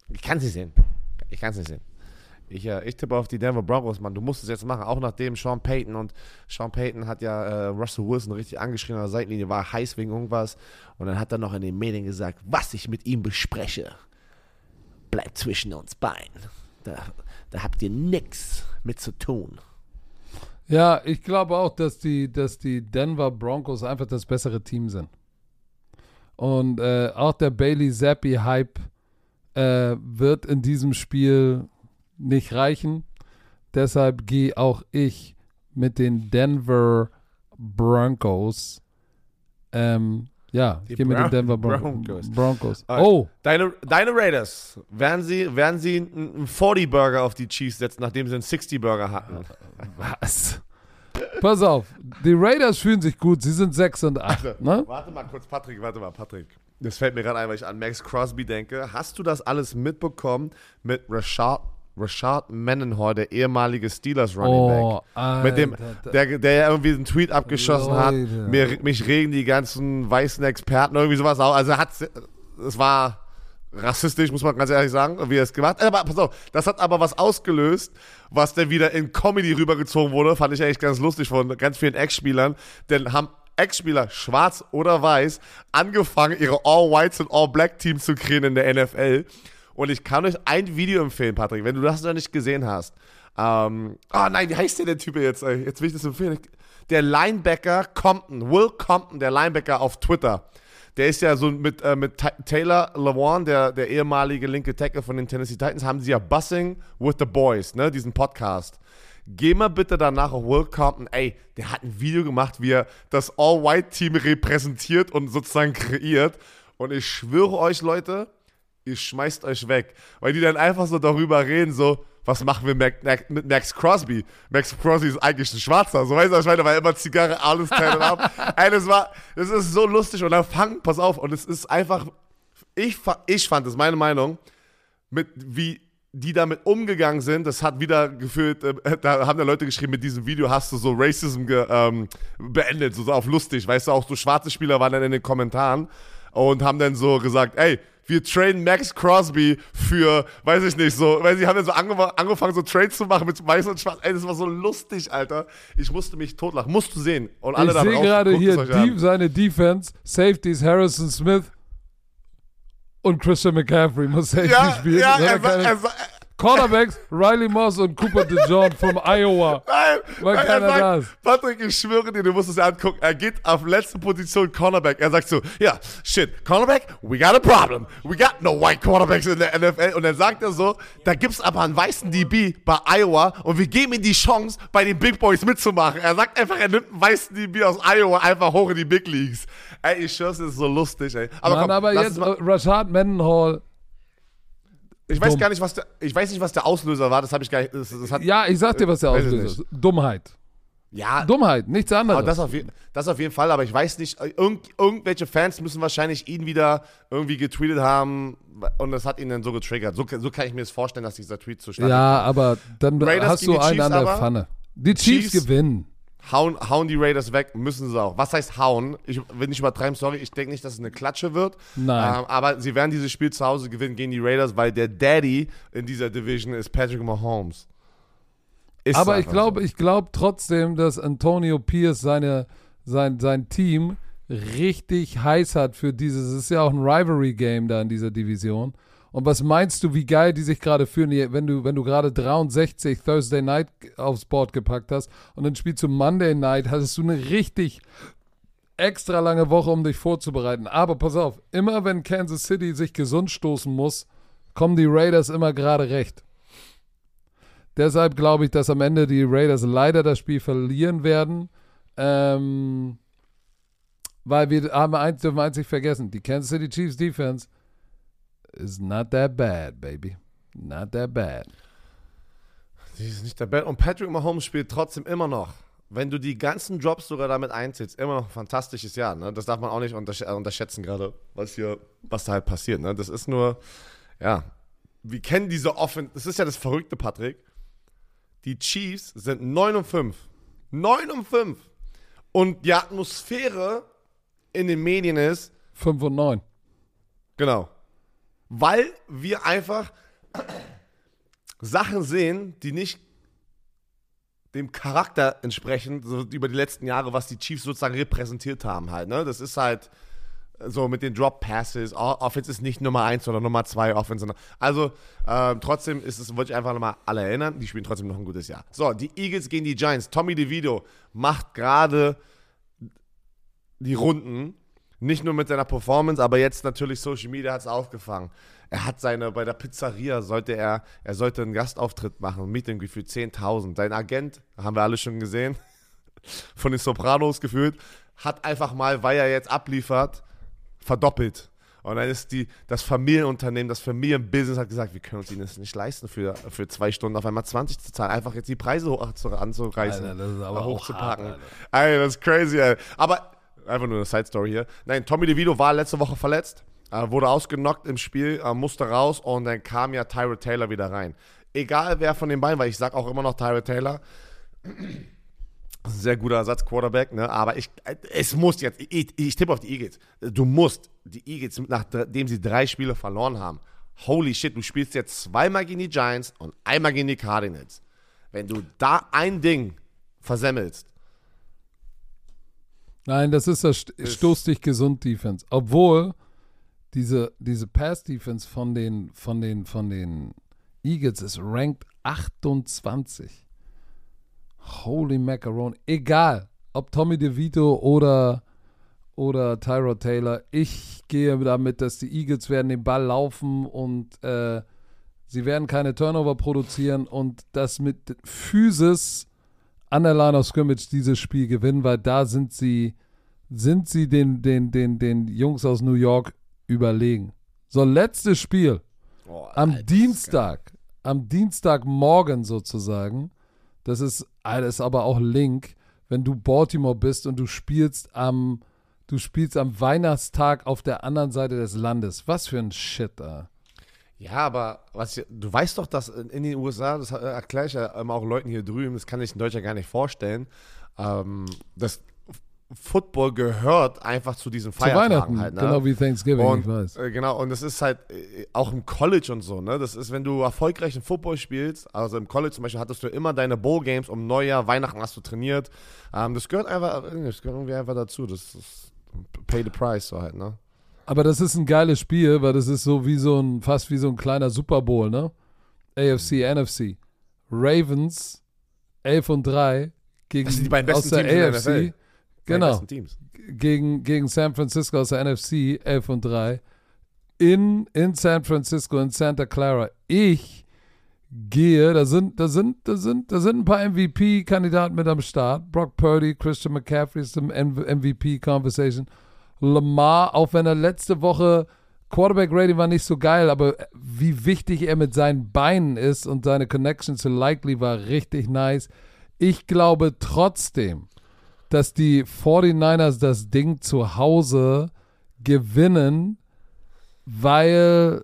Ich kann es sehen. Ich kann es nicht sehen. Ich, äh, ich tippe auf die Denver Broncos, Mann. Du musst es jetzt machen. Auch nachdem Sean Payton und Sean Payton hat ja äh, Russell Wilson richtig angeschrien an der Seitenlinie, war heiß wegen irgendwas. Und dann hat er noch in den Medien gesagt, was ich mit ihm bespreche, bleibt zwischen uns beiden. Da, da habt ihr nichts mit zu tun. Ja, ich glaube auch, dass die, dass die Denver Broncos einfach das bessere Team sind. Und äh, auch der Bailey Zappi-Hype äh, wird in diesem Spiel nicht reichen. Deshalb gehe auch ich mit den Denver Broncos. Ähm, ja, ich gehe mit den Denver Bron Broncos. Broncos. Oh. Deine, deine Raiders, werden sie, werden sie einen 40-Burger auf die Chiefs setzen, nachdem sie einen 60-Burger hatten? Was? Pass auf, die Raiders fühlen sich gut, sie sind 6 und 8. Ne? Warte mal kurz, Patrick, warte mal, Patrick. Das fällt mir gerade ein, weil ich an Max Crosby denke. Hast du das alles mitbekommen mit Rashad Rashad Mendenhall, der ehemalige Steelers Running oh, Back. mit dem, der, der ja irgendwie einen Tweet abgeschossen Leute. hat. Mir, mich regen die ganzen weißen Experten irgendwie sowas auf. Also hat es war rassistisch, muss man ganz ehrlich sagen, wie er es gemacht hat. Aber pass auf, das hat aber was ausgelöst, was dann wieder in Comedy rübergezogen wurde. Fand ich eigentlich ganz lustig von ganz vielen Ex-Spielern. Denn haben Ex-Spieler, schwarz oder weiß, angefangen, ihre All-Whites und All-Black-Teams zu kreieren in der NFL. Und ich kann euch ein Video empfehlen, Patrick, wenn du das noch nicht gesehen hast. Ähm, oh nein, wie heißt der, der Typ jetzt? Jetzt will ich das empfehlen. Der Linebacker Compton, Will Compton, der Linebacker auf Twitter. Der ist ja so mit, äh, mit Taylor Lewan, der, der ehemalige linke Tackle von den Tennessee Titans, haben sie ja Bussing with the Boys, ne, diesen Podcast. Geh mal bitte danach auf Will Compton. Ey, der hat ein Video gemacht, wie er das All-White-Team repräsentiert und sozusagen kreiert. Und ich schwöre euch, Leute, ihr schmeißt euch weg. Weil die dann einfach so darüber reden, so, was machen wir mit Max Crosby? Max Crosby ist eigentlich ein Schwarzer, so weißt du, ich meine, weil immer Zigarre, alles teilen ab. Ey, das war, das ist so lustig und dann fang, pass auf, und es ist einfach, ich, ich fand, das ist meine Meinung, mit wie die damit umgegangen sind, das hat wieder gefühlt, äh, da haben ja Leute geschrieben, mit diesem Video hast du so Racism ge, ähm, beendet, so, so auf lustig, weißt du, auch so schwarze Spieler waren dann in den Kommentaren und haben dann so gesagt, ey, wir trainen Max Crosby für, weiß ich nicht, so, weil sie haben ja so angefangen, angefangen so Trades zu machen mit weiß und schwarz. Ey, das war so lustig, Alter. Ich musste mich totlachen. Musst du sehen. Und alle ich sehe gerade hier deep, seine Defense, Safeties Harrison Smith und Christian McCaffrey muss Safety ja, spielen. Ja, er, er, er, Cornerbacks, Riley Moss und Cooper DeJohn vom Iowa. Nein, Weil nein, keiner sagt, da ist. Patrick, ich schwöre dir, du musst es angucken. Er geht auf letzte Position Cornerback. Er sagt so, ja, shit, Cornerback, we got a problem. We got no white Cornerbacks in der NFL. Und dann sagt er so, da gibt's aber einen weißen DB bei Iowa und wir geben ihm die Chance, bei den Big Boys mitzumachen. Er sagt einfach, er nimmt einen weißen DB aus Iowa einfach hoch in die Big Leagues. Ey, ich schwör's, das ist so lustig, ey. Aber, Mann, komm, aber jetzt, Rashad Mendenhall ich weiß gar nicht, was der, ich weiß nicht, was der Auslöser war. Das habe ich gar nicht. Das, das hat, ja, ich sag dir, was der Auslöser ist. Dummheit. Ja. Dummheit, nichts anderes. Aber das auf, das auf jeden Fall, aber ich weiß nicht, irgend, irgendwelche Fans müssen wahrscheinlich ihn wieder irgendwie getweetet haben und das hat ihn dann so getriggert. So, so kann ich mir das vorstellen, dass dieser Tweet zustande Ja, aber dann Raiders hast du einen an der Pfanne. Die Chiefs, Chiefs gewinnen hauen, hauen die Raiders weg, müssen sie auch. Was heißt hauen? Ich will nicht übertreiben, sorry, ich denke nicht, dass es eine Klatsche wird. Nein. Ähm, aber sie werden dieses Spiel zu Hause gewinnen gegen die Raiders, weil der Daddy in dieser Division ist Patrick Mahomes. Ist aber ich glaube, so. ich glaube trotzdem, dass Antonio Pierce seine, sein, sein Team richtig heiß hat für dieses. Es ist ja auch ein Rivalry-Game da in dieser Division. Und was meinst du, wie geil die sich gerade fühlen, wenn du, wenn du gerade 63 Thursday Night aufs Board gepackt hast und dann spielst du Monday Night, hattest du eine richtig extra lange Woche, um dich vorzubereiten. Aber pass auf, immer wenn Kansas City sich gesund stoßen muss, kommen die Raiders immer gerade recht. Deshalb glaube ich, dass am Ende die Raiders leider das Spiel verlieren werden. Ähm, weil wir haben eins, dürfen eins nicht vergessen. Die Kansas City Chiefs Defense is not that bad, baby. Not that bad. Die ist nicht der Bad. Und Patrick Mahomes spielt trotzdem immer noch, wenn du die ganzen Drops sogar damit einzählst, immer noch ein fantastisches Jahr. Ne? Das darf man auch nicht untersch äh, unterschätzen, gerade was hier, was da halt passiert. Ne? Das ist nur, ja, wir kennen diese Offense. Das ist ja das Verrückte, Patrick. Die Chiefs sind 9 und 5. 9 und 5. Und die Atmosphäre in den Medien ist, 5 und 9. Genau. Weil wir einfach Sachen sehen, die nicht dem Charakter entsprechen, so über die letzten Jahre, was die Chiefs sozusagen repräsentiert haben halt. Ne? Das ist halt so mit den Drop Passes. Offense ist nicht Nummer 1 oder Nummer 2 Offense. Also ähm, trotzdem ist es, wollte ich einfach nochmal alle erinnern, die spielen trotzdem noch ein gutes Jahr. So, die Eagles gegen die Giants. Tommy DeVito macht gerade die Runden. Nicht nur mit seiner Performance, aber jetzt natürlich Social Media hat es aufgefangen. Er hat seine, bei der Pizzeria sollte er, er sollte einen Gastauftritt machen, Meeting für 10.000. Sein Agent, haben wir alle schon gesehen, von den Sopranos gefühlt, hat einfach mal, weil er jetzt abliefert, verdoppelt. Und dann ist die, das Familienunternehmen, das Familienbusiness hat gesagt, wir können uns das nicht leisten, für, für zwei Stunden auf einmal 20 zu zahlen. Einfach jetzt die Preise hoch anzureißen. Alter, das ist aber hochzupacken. hart, Alter. das ist crazy, ey. Aber einfach nur eine Side Story hier. Nein, Tommy DeVito war letzte Woche verletzt, äh, wurde ausgenockt im Spiel, äh, musste raus und dann kam ja Tyra Taylor wieder rein. Egal wer von den beiden, weil ich sag auch immer noch Tyra Taylor. Sehr guter Ersatz-Quarterback, ne? aber ich, es muss jetzt, ich, ich tippe auf die Eagles. Du musst, die Eagles, nachdem sie drei Spiele verloren haben, holy shit, du spielst jetzt zweimal gegen die Giants und einmal gegen die Cardinals. Wenn du da ein Ding versemmelst, Nein, das ist das St- Stoß dich gesund Defense. Obwohl diese, diese Pass Defense von den, von den, von den Eagles ist ranked 28. Holy Macaron. Egal, ob Tommy DeVito oder, oder Tyrod Taylor. Ich gehe damit, dass die Eagles werden den Ball laufen und äh, sie werden keine Turnover produzieren und das mit Physis an der Line of Scrimmage dieses Spiel gewinnen, weil da sind sie, sind sie den, den, den, den Jungs aus New York überlegen. So, letztes Spiel. oh, Am Alter, Dienstag, am Dienstagmorgen sozusagen, das ist alles aber auch Link, wenn du Baltimore bist und du spielst am, du spielst am Weihnachtstag auf der anderen Seite des Landes. Was für ein Shit da. Ja, aber was, du weißt doch, dass in in den USA, das erkläre ich ja auch Leuten hier drüben, das kann sich ein Deutscher gar nicht vorstellen, ähm, das Football gehört einfach zu diesen Zu Feiertagen Weihnachten, halt. Ne? genau wie Thanksgiving, ich Und, weiß. äh, genau, und das ist halt äh, auch im College und so, ne? Das ist, wenn du erfolgreichen Football spielst, also im College zum Beispiel hattest du immer deine Bowl-Games um Neujahr, Weihnachten hast du trainiert. Ähm, das gehört einfach, das gehört irgendwie einfach dazu. Das ist pay the price so halt, ne? Aber das ist ein geiles Spiel, weil das ist so wie so ein, fast wie so ein kleiner Super Bowl, ne? AFC, NFC. Ravens 11 und 3 gegen Das sind die beiden aus besten der Teams der AFC. Die Genau. Gegen, gegen San Francisco aus der NFC 11 und 3. In, in San Francisco, in Santa Clara. Ich gehe, da sind, da sind, da sind, da sind ein paar MVP-Kandidaten mit am Start. Brock Purdy, Christian McCaffrey ist im MVP-Conversation. Lamar, auch wenn er letzte Woche Quarterback Rating war nicht so geil, aber wie wichtig er mit seinen Beinen ist und seine Connection zu Likely war richtig nice. Ich glaube trotzdem, dass die 49ers das Ding zu Hause gewinnen, weil,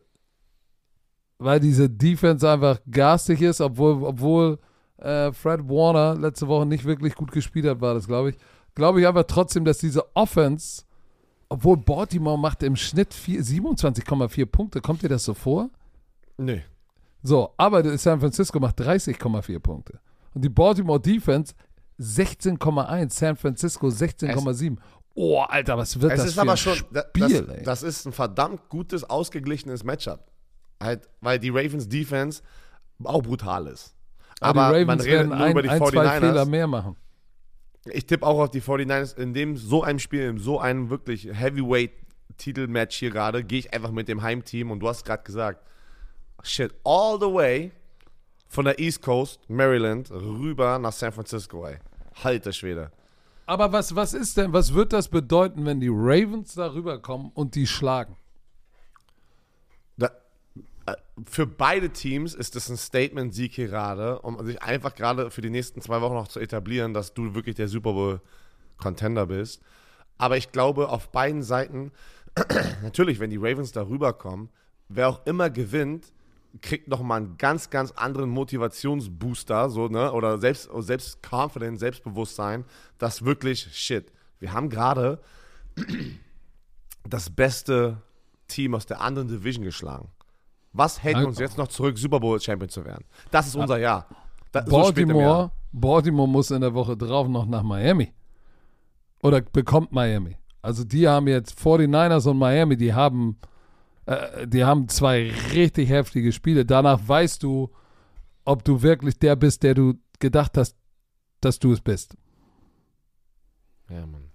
weil diese Defense einfach garstig ist, obwohl, obwohl äh, Fred Warner letzte Woche nicht wirklich gut gespielt hat, war das, glaube ich. Glaube ich aber trotzdem, dass diese Offense, obwohl Baltimore macht im Schnitt vier- 27,4 Punkte, kommt dir das so vor? Nee. So, aber San Francisco macht 30,4 Punkte. Und die Baltimore Defense 16,1, San Francisco 16,7. Oh, Alter, was wird Es das ist für aber ein schon, Spiel, das, das ist ein verdammt gutes, ausgeglichenes Matchup. Halt, weil die Ravens Defense auch brutal ist. aber Aber die man Ravens redet werden nur ein, über die ein zwei 49ers. Fehler mehr machen. Ich tippe auch auf die 49ers. In dem so einem Spiel, in so einem wirklich Heavyweight-Titelmatch hier gerade, gehe ich einfach mit dem Heimteam und du hast gerade gesagt, shit, all the way von der East Coast, Maryland, rüber nach San Francisco, ey. Halte Schwede. Aber was, was ist denn, was wird das bedeuten, wenn die Ravens da rüberkommen und die schlagen? Für beide Teams ist das ein Statement-Sieg hier gerade, um sich einfach gerade für die nächsten zwei Wochen noch zu etablieren, dass du wirklich der Super Bowl-Contender bist. Aber ich glaube, auf beiden Seiten, natürlich, wenn die Ravens da rüberkommen, wer auch immer gewinnt, kriegt nochmal einen ganz, ganz anderen Motivationsbooster, so, ne? Oder selbst, selbst Confidence, Selbstbewusstsein, dass wirklich, shit, wir haben gerade das beste Team aus der anderen Division geschlagen. Was hält uns jetzt noch zurück, Super Bowl Champion zu werden? Das ist unser Jahr. Das, Baltimore, so Baltimore muss in der Woche drauf noch nach Miami. Oder bekommt Miami. Also die haben jetzt 49ers und Miami, die haben, äh, die haben zwei richtig heftige Spiele. Danach weißt du, ob du wirklich der bist, der du gedacht hast, dass du es bist. Ja, Mann.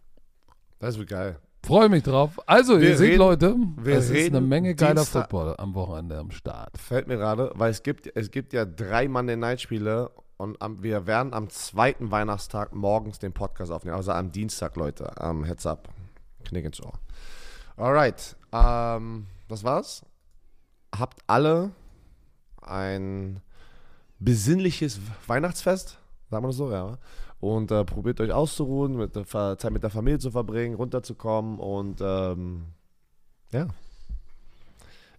Das wird geil. Freue mich drauf. Also, wir ihr seht, Leute, es ist eine Menge geiler Dienstag, Football am Wochenende am Start. Fällt mir gerade, weil es gibt, es gibt ja drei Monday Night Spiele und am, wir werden am zweiten Weihnachtstag morgens den Podcast aufnehmen. Also am Dienstag, Leute. Um, heads up. Knick ins Ohr. Alright. Ähm, das war's. Habt alle ein besinnliches Weihnachtsfest. Sagen wir das so, ja und äh, probiert euch auszuruhen, mit der, Zeit mit der Familie zu verbringen, runterzukommen und ähm, ja.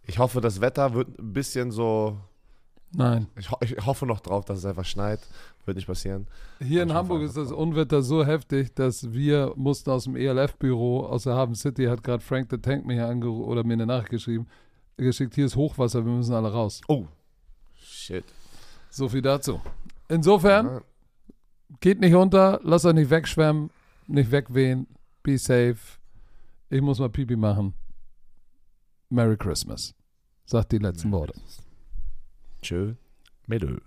Ich hoffe, das Wetter wird ein bisschen so. Nein. Ich, ho ich hoffe noch drauf, dass es einfach schneit. Wird nicht passieren. Hier in Hamburg ist das Unwetter so heftig, dass wir mussten aus dem ELF-Büro, aus der Haven City, hat gerade Frank the Tank mir angerufen oder mir eine Nachricht geschrieben, geschickt, hier ist Hochwasser, wir müssen alle raus. Oh, shit. So viel dazu. Insofern, ja geht nicht unter, lasst euch nicht wegschwemmen, nicht wegwehen, be safe. Ich muss mal Pipi machen. Merry Christmas. Sagt die letzten Worte. Tschö. Medö.